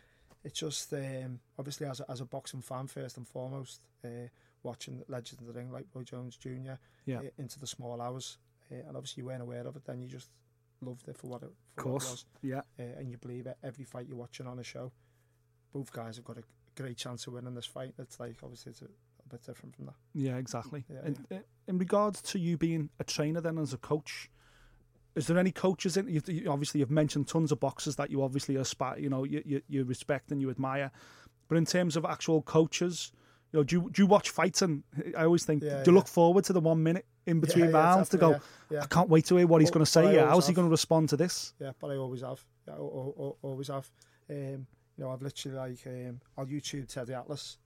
it's just um, obviously as a, as a boxing fan first and foremost, uh, watching Legends of the Ring like Roy Jones Jr. Yeah. uh, into the small hours, uh, and obviously you weren't aware of it, then you just loved it for what it, for Of what it was, Yeah. uh, and you believe it every fight you're watching on a show. Both guys have got a great chance of winning this fight. It's like obviously it's a bit different from that. Yeah, exactly. Yeah, and, uh, in regards to you being a trainer, then as a coach, is there any coaches in? You, you, obviously, you've mentioned tons of boxers that you obviously aspire, you know, you, you, you respect and you admire. But in terms of actual coaches, you know, do you, do you watch fights? And I always think, Yeah, do you yeah. look forward to the one minute in between Yeah, yeah, rounds to go? yeah, yeah. I can't wait to hear what he's going to say. Yeah, how's he going to respond to this? Yeah, but I always have. Yeah, I, I, I, always have. Um, you know, I've literally like um, I'll YouTube Teddy Atlas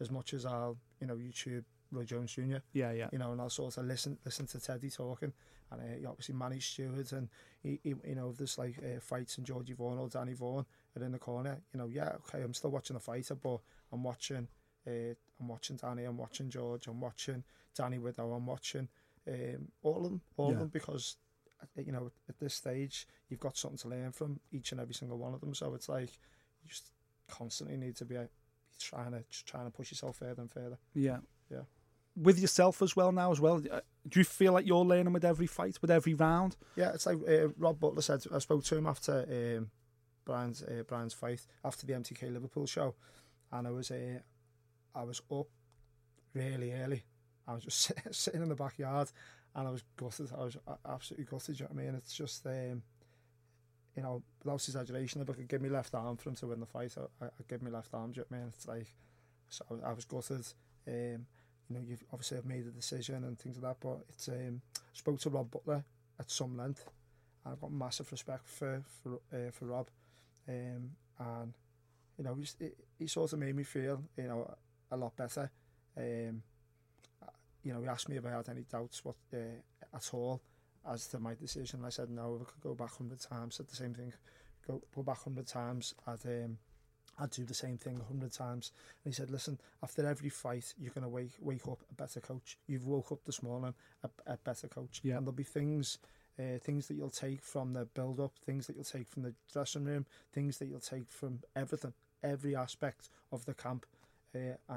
as much as I'll you know YouTube Roy Jones Jr. Yeah, yeah, You know, and I'll sort of listen listen to Teddy talking, and uh, obviously Manny Steward, and he, he, you know, if there's like uh, fights and Georgie Vaughan or Danny Vaughan are in the corner. You know, yeah, okay, I'm still watching the fighter, but I'm watching. Uh, I'm watching Danny. I'm watching George. I'm watching Danny Widow. I'm watching um, all of them, all Yeah. of them, because uh, you know at this stage you've got something to learn from each and every single one of them. So it's like you just constantly need to be, uh, be trying to trying to push yourself further and further. yeah. Yeah. With yourself as well now as well. uh, Do you feel like you're learning with every fight, with every round? Yeah, it's like uh, Rob Butler said. I spoke to him after um, Brian's uh, Brian's fight after the MTK Liverpool show, and I was uh, I was up really early. I was just sitting in the backyard, and I was gutted. I was absolutely gutted. You know what I mean? It's just um, you know, without exaggeration, if I could give me left arm for him to win the fight, I, I'd give left arm. Do you know I mean? It's like so I, I was gutted. Um, you know, you've obviously have made a decision and things like that, but it's um, spoke to Rob Butler at some length. And I've got massive respect for for uh, for Rob, um, and you know he, he sort of made me feel you know a lot better. Um, you know, he asked me if I had any doubts what uh, at all as to my decision. I said no. If I could go back hundred times, said the same thing. Go go back hundred times. I'd um, I'd do the same thing hundred times. And he said, listen, after every fight, you're going to wake wake up a better coach. You've woke up this morning a, a better coach. Yeah. And there'll be things, uh, things that you'll take from the build up, things that you'll take from the dressing room, things that you'll take from everything, every aspect of the camp, uh,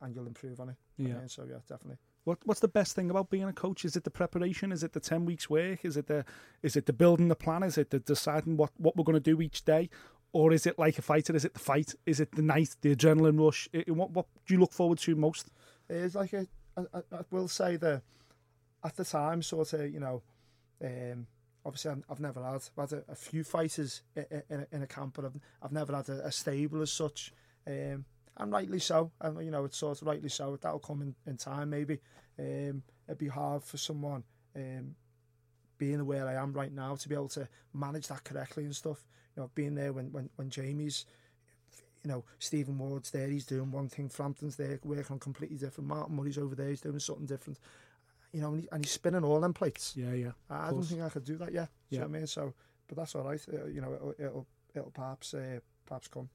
and you'll improve on it. Yeah. So yeah, definitely. What What's the best thing about being a coach? Is it the preparation? Is it the ten weeks work? Is it the Is it the building the plan? Is it the deciding what what we're going to do each day? Or is it like a fighter? Is it the fight? Is it the night, the adrenaline rush? I- what what do you look forward to most? It's like a, I, I, will say that at the time, sort of, you know, um, obviously I've, I've never had, I've had a, a few fighters in, in, a, in a camp, but I've, I've never had a, a stable as such. Um, and rightly so. And, you know, it's sort of rightly so. That'll come in, in time, maybe. Um, it'd be hard for someone um, being where I am right now to be able to manage that correctly and stuff. You know, being there when, when, when Jamie's you know, Stephen Ward's there, he's doing one thing, Frampton's there, working on completely different. Martin Murray's over there, he's doing something different. You know, and, he, and he's spinning all them plates. Yeah, yeah. I, I don't think I could do that yet. Yeah. Yeah. You know what I mean? So, but that's all right. Uh, you know, it'll, it'll, it'll perhaps, uh, perhaps come.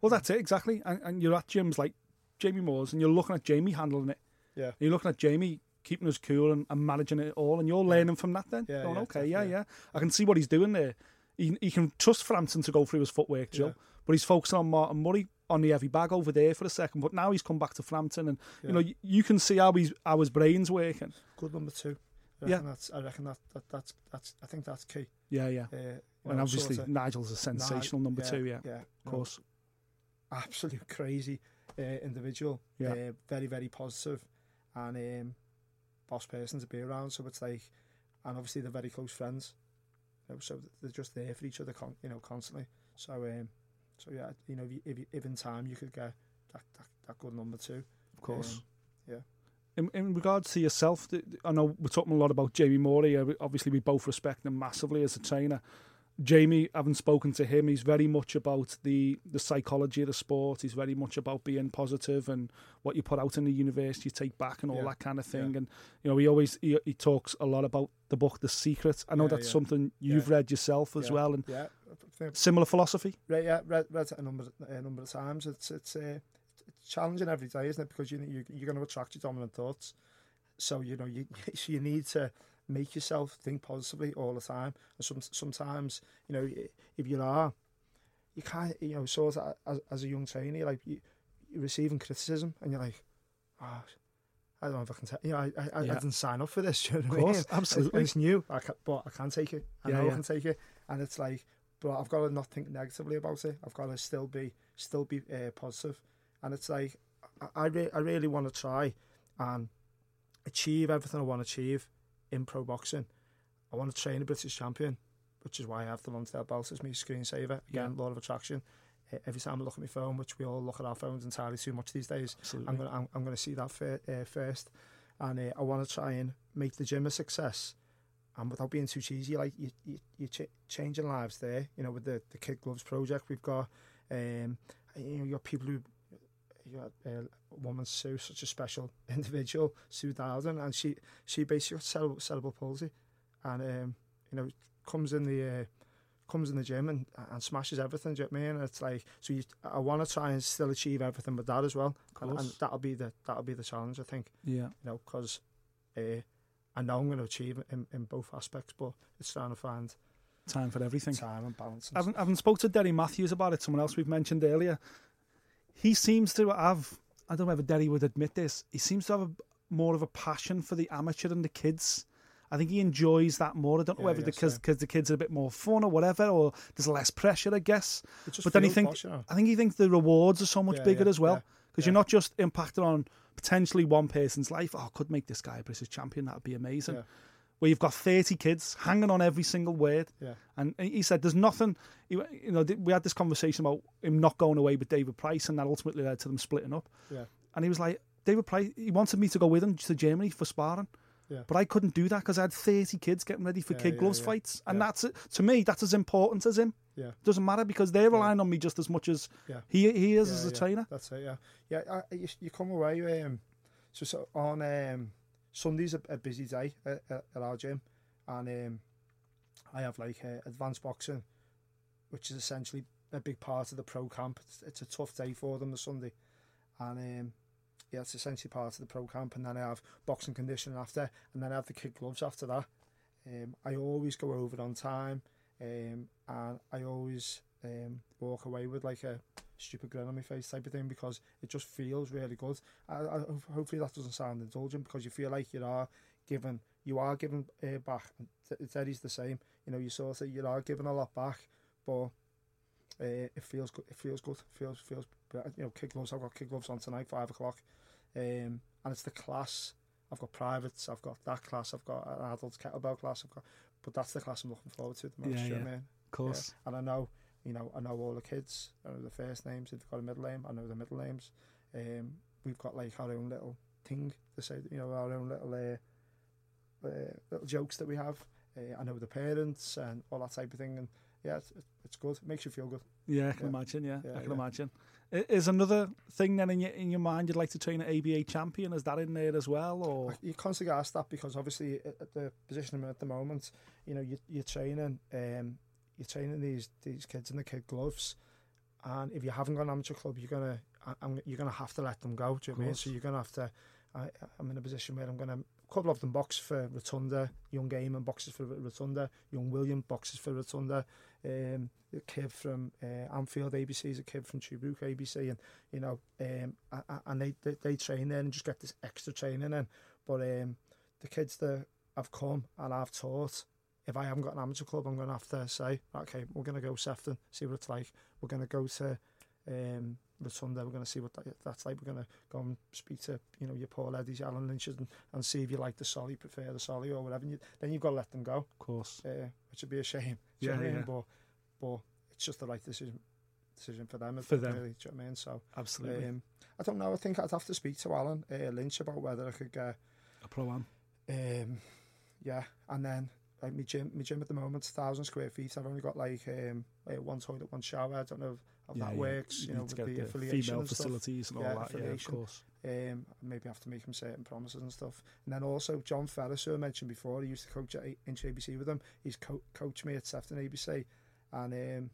Well, that's it exactly. And, and you're at gyms like Jamie Moore's, and you're looking at Jamie handling it. Yeah. You're looking at Jamie keeping us cool and, and managing it all, and you're learning from that. Then Yeah, going, yeah, okay, yeah, yeah. I can see what he's doing there. He, he can trust Frampton to go through his footwork, Joe, Yeah. but he's focusing on Martin Murray on the heavy bag over there for a second. But now he's come back to Frampton, and you know you, you can see how he's how his brain's working. Good number two. I Yeah. That's, I reckon that, that that's that's I think that's key. Yeah, yeah. Uh, and obviously sorta- Nigel's a sensational number two. Yeah, yeah, of course. Absolute crazy uh, individual. Yeah. Uh, very, very positive and um, boss person to be around. So it's like, and obviously they're very close friends. You know, so they're just there for each other, con- you know, constantly. So, um, so yeah, you know, if, you, if, you, if in time you could get that, that, that good number two. Of course. Um, yeah. In, in regards to yourself, I know we're talking a lot about Jamie Moore. uh, Obviously, we both respect him massively as a trainer. Jamie, having spoken to him, he's very much about the, the psychology of the sport. He's very much about being positive and what you put out in the universe, you take back and all Yeah. that kind of thing. Yeah. And you know, he always he, he talks a lot about the book, The Secret. I know Yeah, that's something you've read yourself as well, and yeah, similar philosophy. Read, yeah, read, read it a number a number of times. It's it's uh, it's challenging every day, isn't it? Because you you you're going to attract your dominant thoughts. So you know you so you need to make yourself think positively all the time. And some sometimes you know if you are, you can't, you know, sort of as, as a young trainer, like you, you're receiving criticism, and you're like, oh, I don't know if I can take. You know, I, I, Yeah. I didn't sign up for this. You know Of what I mean? course, absolutely. It's, new, I can, but I can take it. I Yeah, know yeah. I can take it, and it's like, but I've got to not think negatively about it. I've got to still be, still be uh, positive, and it's like, I, I, re- I really want to try and achieve everything I want to achieve in pro boxing. I want to train a British champion, which is why I have the Lonsdale belt as my screensaver. Again, law of attraction. Every time I look at my phone, which we all look at our phones entirely too much these days, Absolutely. I'm gonna I'm, I'm gonna see that fir- uh, first, and uh, I want to try and make the gym a success. And without being too cheesy, like you, you, you're ch- changing lives there. You know, with the the Kid Gloves project, we've got, um, you know, you've got people who, you uh, a woman Sue, such a special individual, Sue Dowden, and she she basically got cerebral, cerebral palsy, and um, you know, comes in the uh, comes in the gym and, and smashes everything. Do you know what I mean? And it's like so. You, I want to try and still achieve everything with that as well, and, and that'll be the that'll be the challenge. I think Yeah. you know because uh, I know I'm going to achieve it in, in both aspects, but it's trying to find Time for everything. time and balance. I haven't, I haven't spoke to Derry Matthews about it. Someone else we've mentioned earlier. He seems to have. I don't know whether Derry would admit this. He seems to have a, more of a passion for the amateur and the kids. I think he enjoys that more. I don't know Yeah, whether because same. because the kids are a bit more fun or whatever, or there's less pressure, I guess. But then he feels think posh, you know? I think he thinks the rewards are so much Yeah, bigger yeah, as well because yeah. you're not just impacting on potentially one person's life. Oh, I could make this guy a British champion. That'd be amazing. Where you've got 30 kids hanging on every single word. Yeah. And he said, "There's nothing." You know, we had this conversation about him not going away with David Price, and that ultimately led to them splitting up. Yeah. And he was like, "David Price, he wanted me to go with him to Germany for sparring." Yeah. But I couldn't do that because I had 30 kids getting ready for Yeah, kid yeah, gloves fights. And that's it. To me, that's as important as him. Yeah. Doesn't matter because they're relying on me just as much as he, he is as a trainer. That's it. Yeah, yeah. I, you, you come away. Um, so, so on um, Sunday's a, a busy day at, at, our gym, and um, I have like uh, advanced boxing, which is essentially a big part of the pro camp. It's, it's a tough day for them the Sunday, and um, yeah, it's essentially part of the pro camp. And then I have boxing conditioning after, and then I have the kid gloves after that. Um, I always go over on time, um, and I always um, walk away with like a stupid grin on my face type of thing because it just feels really good. I, I, hopefully that doesn't sound indulgent because you feel like you are giving, you are giving uh, back. Teddy's the same. You know, you sort of you are giving a lot back, but uh, it feels good. It feels good. It feels feels. You know, kid gloves. I've got kid gloves on tonight, five o'clock, um, and it's the class. I've got privates. I've got that class. I've got an adult kettlebell class. I've got, but that's the class I'm looking forward to the most. Yeah, you know yeah. I mean? Of course. Yeah. And I know, you know, I know all the kids. I know the first names. If they've got a middle name, I know the middle names. Um, we've got like our own little thing to say, you know, our own little uh, uh, little jokes that we have. Uh, I know the parents and all that type of thing. And yeah, it's, it's good. It makes you feel good. Yeah, I can Yeah. imagine. Yeah, Yeah, I can yeah. imagine. Is another thing then in your in your mind you'd like to train an ABA champion? Is that in there as well, or You constantly ask that because obviously at the position I'm at the moment, you know, you, you're training, um, you're training these these kids in the kid gloves, and if you haven't got an amateur club, you're gonna, I'm, you're gonna have to let them go. Do you know I mean? So you're gonna have to. I, I'm in a position where I'm gonna. A couple of them box for Rotunda, young Gaiman boxes for Rotunda, young William boxes for Rotunda, um, a kid from uh, Anfield ABC is a kid from Tobruk ABC, and you know, um, and they, they they train there and just get this extra training in. But um, the kids that have come and I've taught, if I haven't got an amateur club, I'm going to have to say, okay, we're going to go Sefton, see what it's like. We're going to go to um, Rotunda, we're going to see what that, that's like. We're going to go and speak to, you know, your Paul Eddies, your Alan Lynch's, and, and see if you like the Solly, prefer the Solly or whatever. And you, then you've got to let them go, of course? uh, which would be a shame. Do you know Yeah, I mean? yeah. But, but it's just the right decision decision for them. For them. Really, do you know what I mean? So, Absolutely. um, I don't know. I think I'd have to speak to Alan uh, Lynch about whether I could get a pro am. um, yeah, and then like my gym, my gym at the moment, thousand square feet. I've only got like um, like one toilet, one shower. I don't know how that works. You, know, with to the affiliation female and stuff. facilities and all Yeah, that. Yeah, of course. Um, maybe have to make him certain promises and stuff. And then also John Ferris, who I mentioned before, he used to coach at Inch ABC with him. He's co- coached me at Sefton ABC, and um,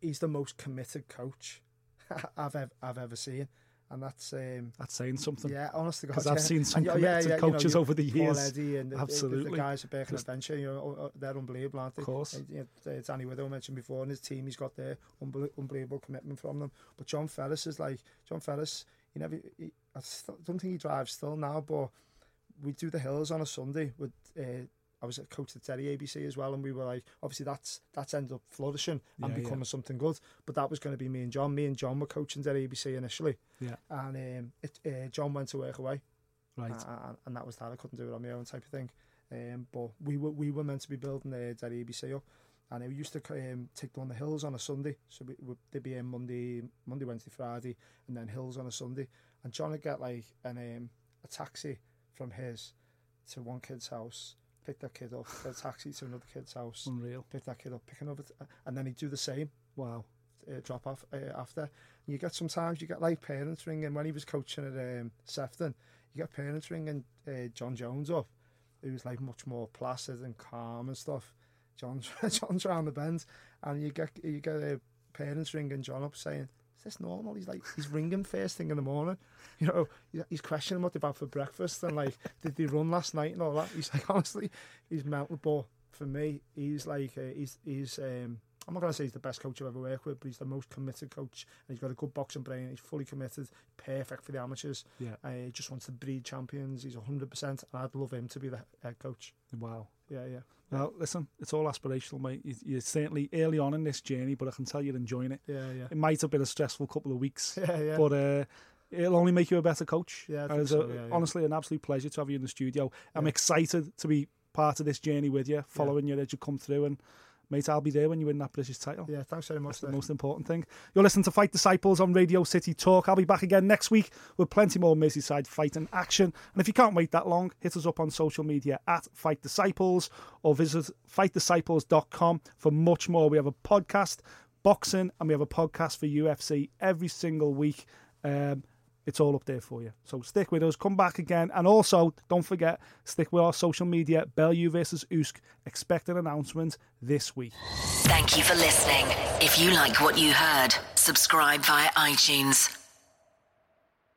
he's the most committed coach I've ever, I've ever seen. And that's um, That's saying something. yeah, honestly, to God. 'Cause I've seen some And, committed yeah, know, coaches you- over the years. And the, the- Absolutely. the, guys at Just- Adventure, you know, oh, oh, they're unbelievable, aren't they? Of course. Uh, you know, uh, Danny Widow mentioned before, and his team, he's got their unbelievable commitment from them. But John Ferris is like John Ferris. He never. He, I don't think he drives still now, but we do the hills on a Sunday with. Uh, I was a coach at Derry ABC as well, and we were like, obviously that's that's ended up flourishing and Yeah, yeah. becoming something good. But that was going to be me and John. Me and John were coaching Derry ABC initially, Yeah. and um, it, uh, John went to work away, Right. and, and that was that. I couldn't do it on my own type of thing. Um, but we were we were meant to be building the Derry ABC up, and we used to um, take on the hills on a Sunday. So we, we, they'd be in Monday, Monday, Wednesday, Friday, and then hills on a Sunday. And John would get like an um, a taxi from his to one kid's house, pick that kid up, get a taxi to another kid's house, Unreal. pick that kid up, pick another, t- and then he'd do the same Wow. uh, drop off uh, after. And you get sometimes you get like parents ringing when he was coaching at um, Sefton. You get parents ringing uh, John Jones up, who was like much more placid and calm and stuff. John's John's around the bend, and you get you get uh, parents ringing John up saying. Is this normal? He's like he's ringing first thing in the morning, you know. He's questioning what they've had for breakfast and like did they run last night and all that. He's like honestly, he's mental. But for me, he's like uh, he's he's um, I'm not going to say he's the best coach I've ever worked with, but he's the most committed coach. And he's got a good boxing brain. He's fully committed, perfect for the amateurs. Yeah. Uh, he just wants to breed champions. He's 100%, and I'd love him to be the head coach. Wow. Yeah, yeah. Well, listen, it's all aspirational, mate. You- You're certainly early on in this journey, but I can tell you're enjoying it. Yeah, yeah. It might have been a stressful couple of weeks, Yeah, yeah. but uh, it'll only make you a better coach. Yeah, I think so, a- yeah, yeah. honestly an absolute pleasure to have you in the studio. I'm Yeah. excited to be part of this journey with you, following you as you come through. And mate, I'll be there when you win that British title. Yeah, thanks very much. That's the most important thing. You're listening to Fight Disciples on Radio City Talk. I'll be back again next week with plenty more Merseyside and action. And if you can't wait that long, hit us up on social media at Fight Disciples or visit fightdisciples.com for much more. We have a podcast, boxing, and we have a podcast for UFC every single week. Um, it's all up there for you. So stick with us, come back again. And also, don't forget, stick with our social media, Bellew versus Usyk. Expect an announcement this week. Thank you for listening. If you like what you heard, subscribe via iTunes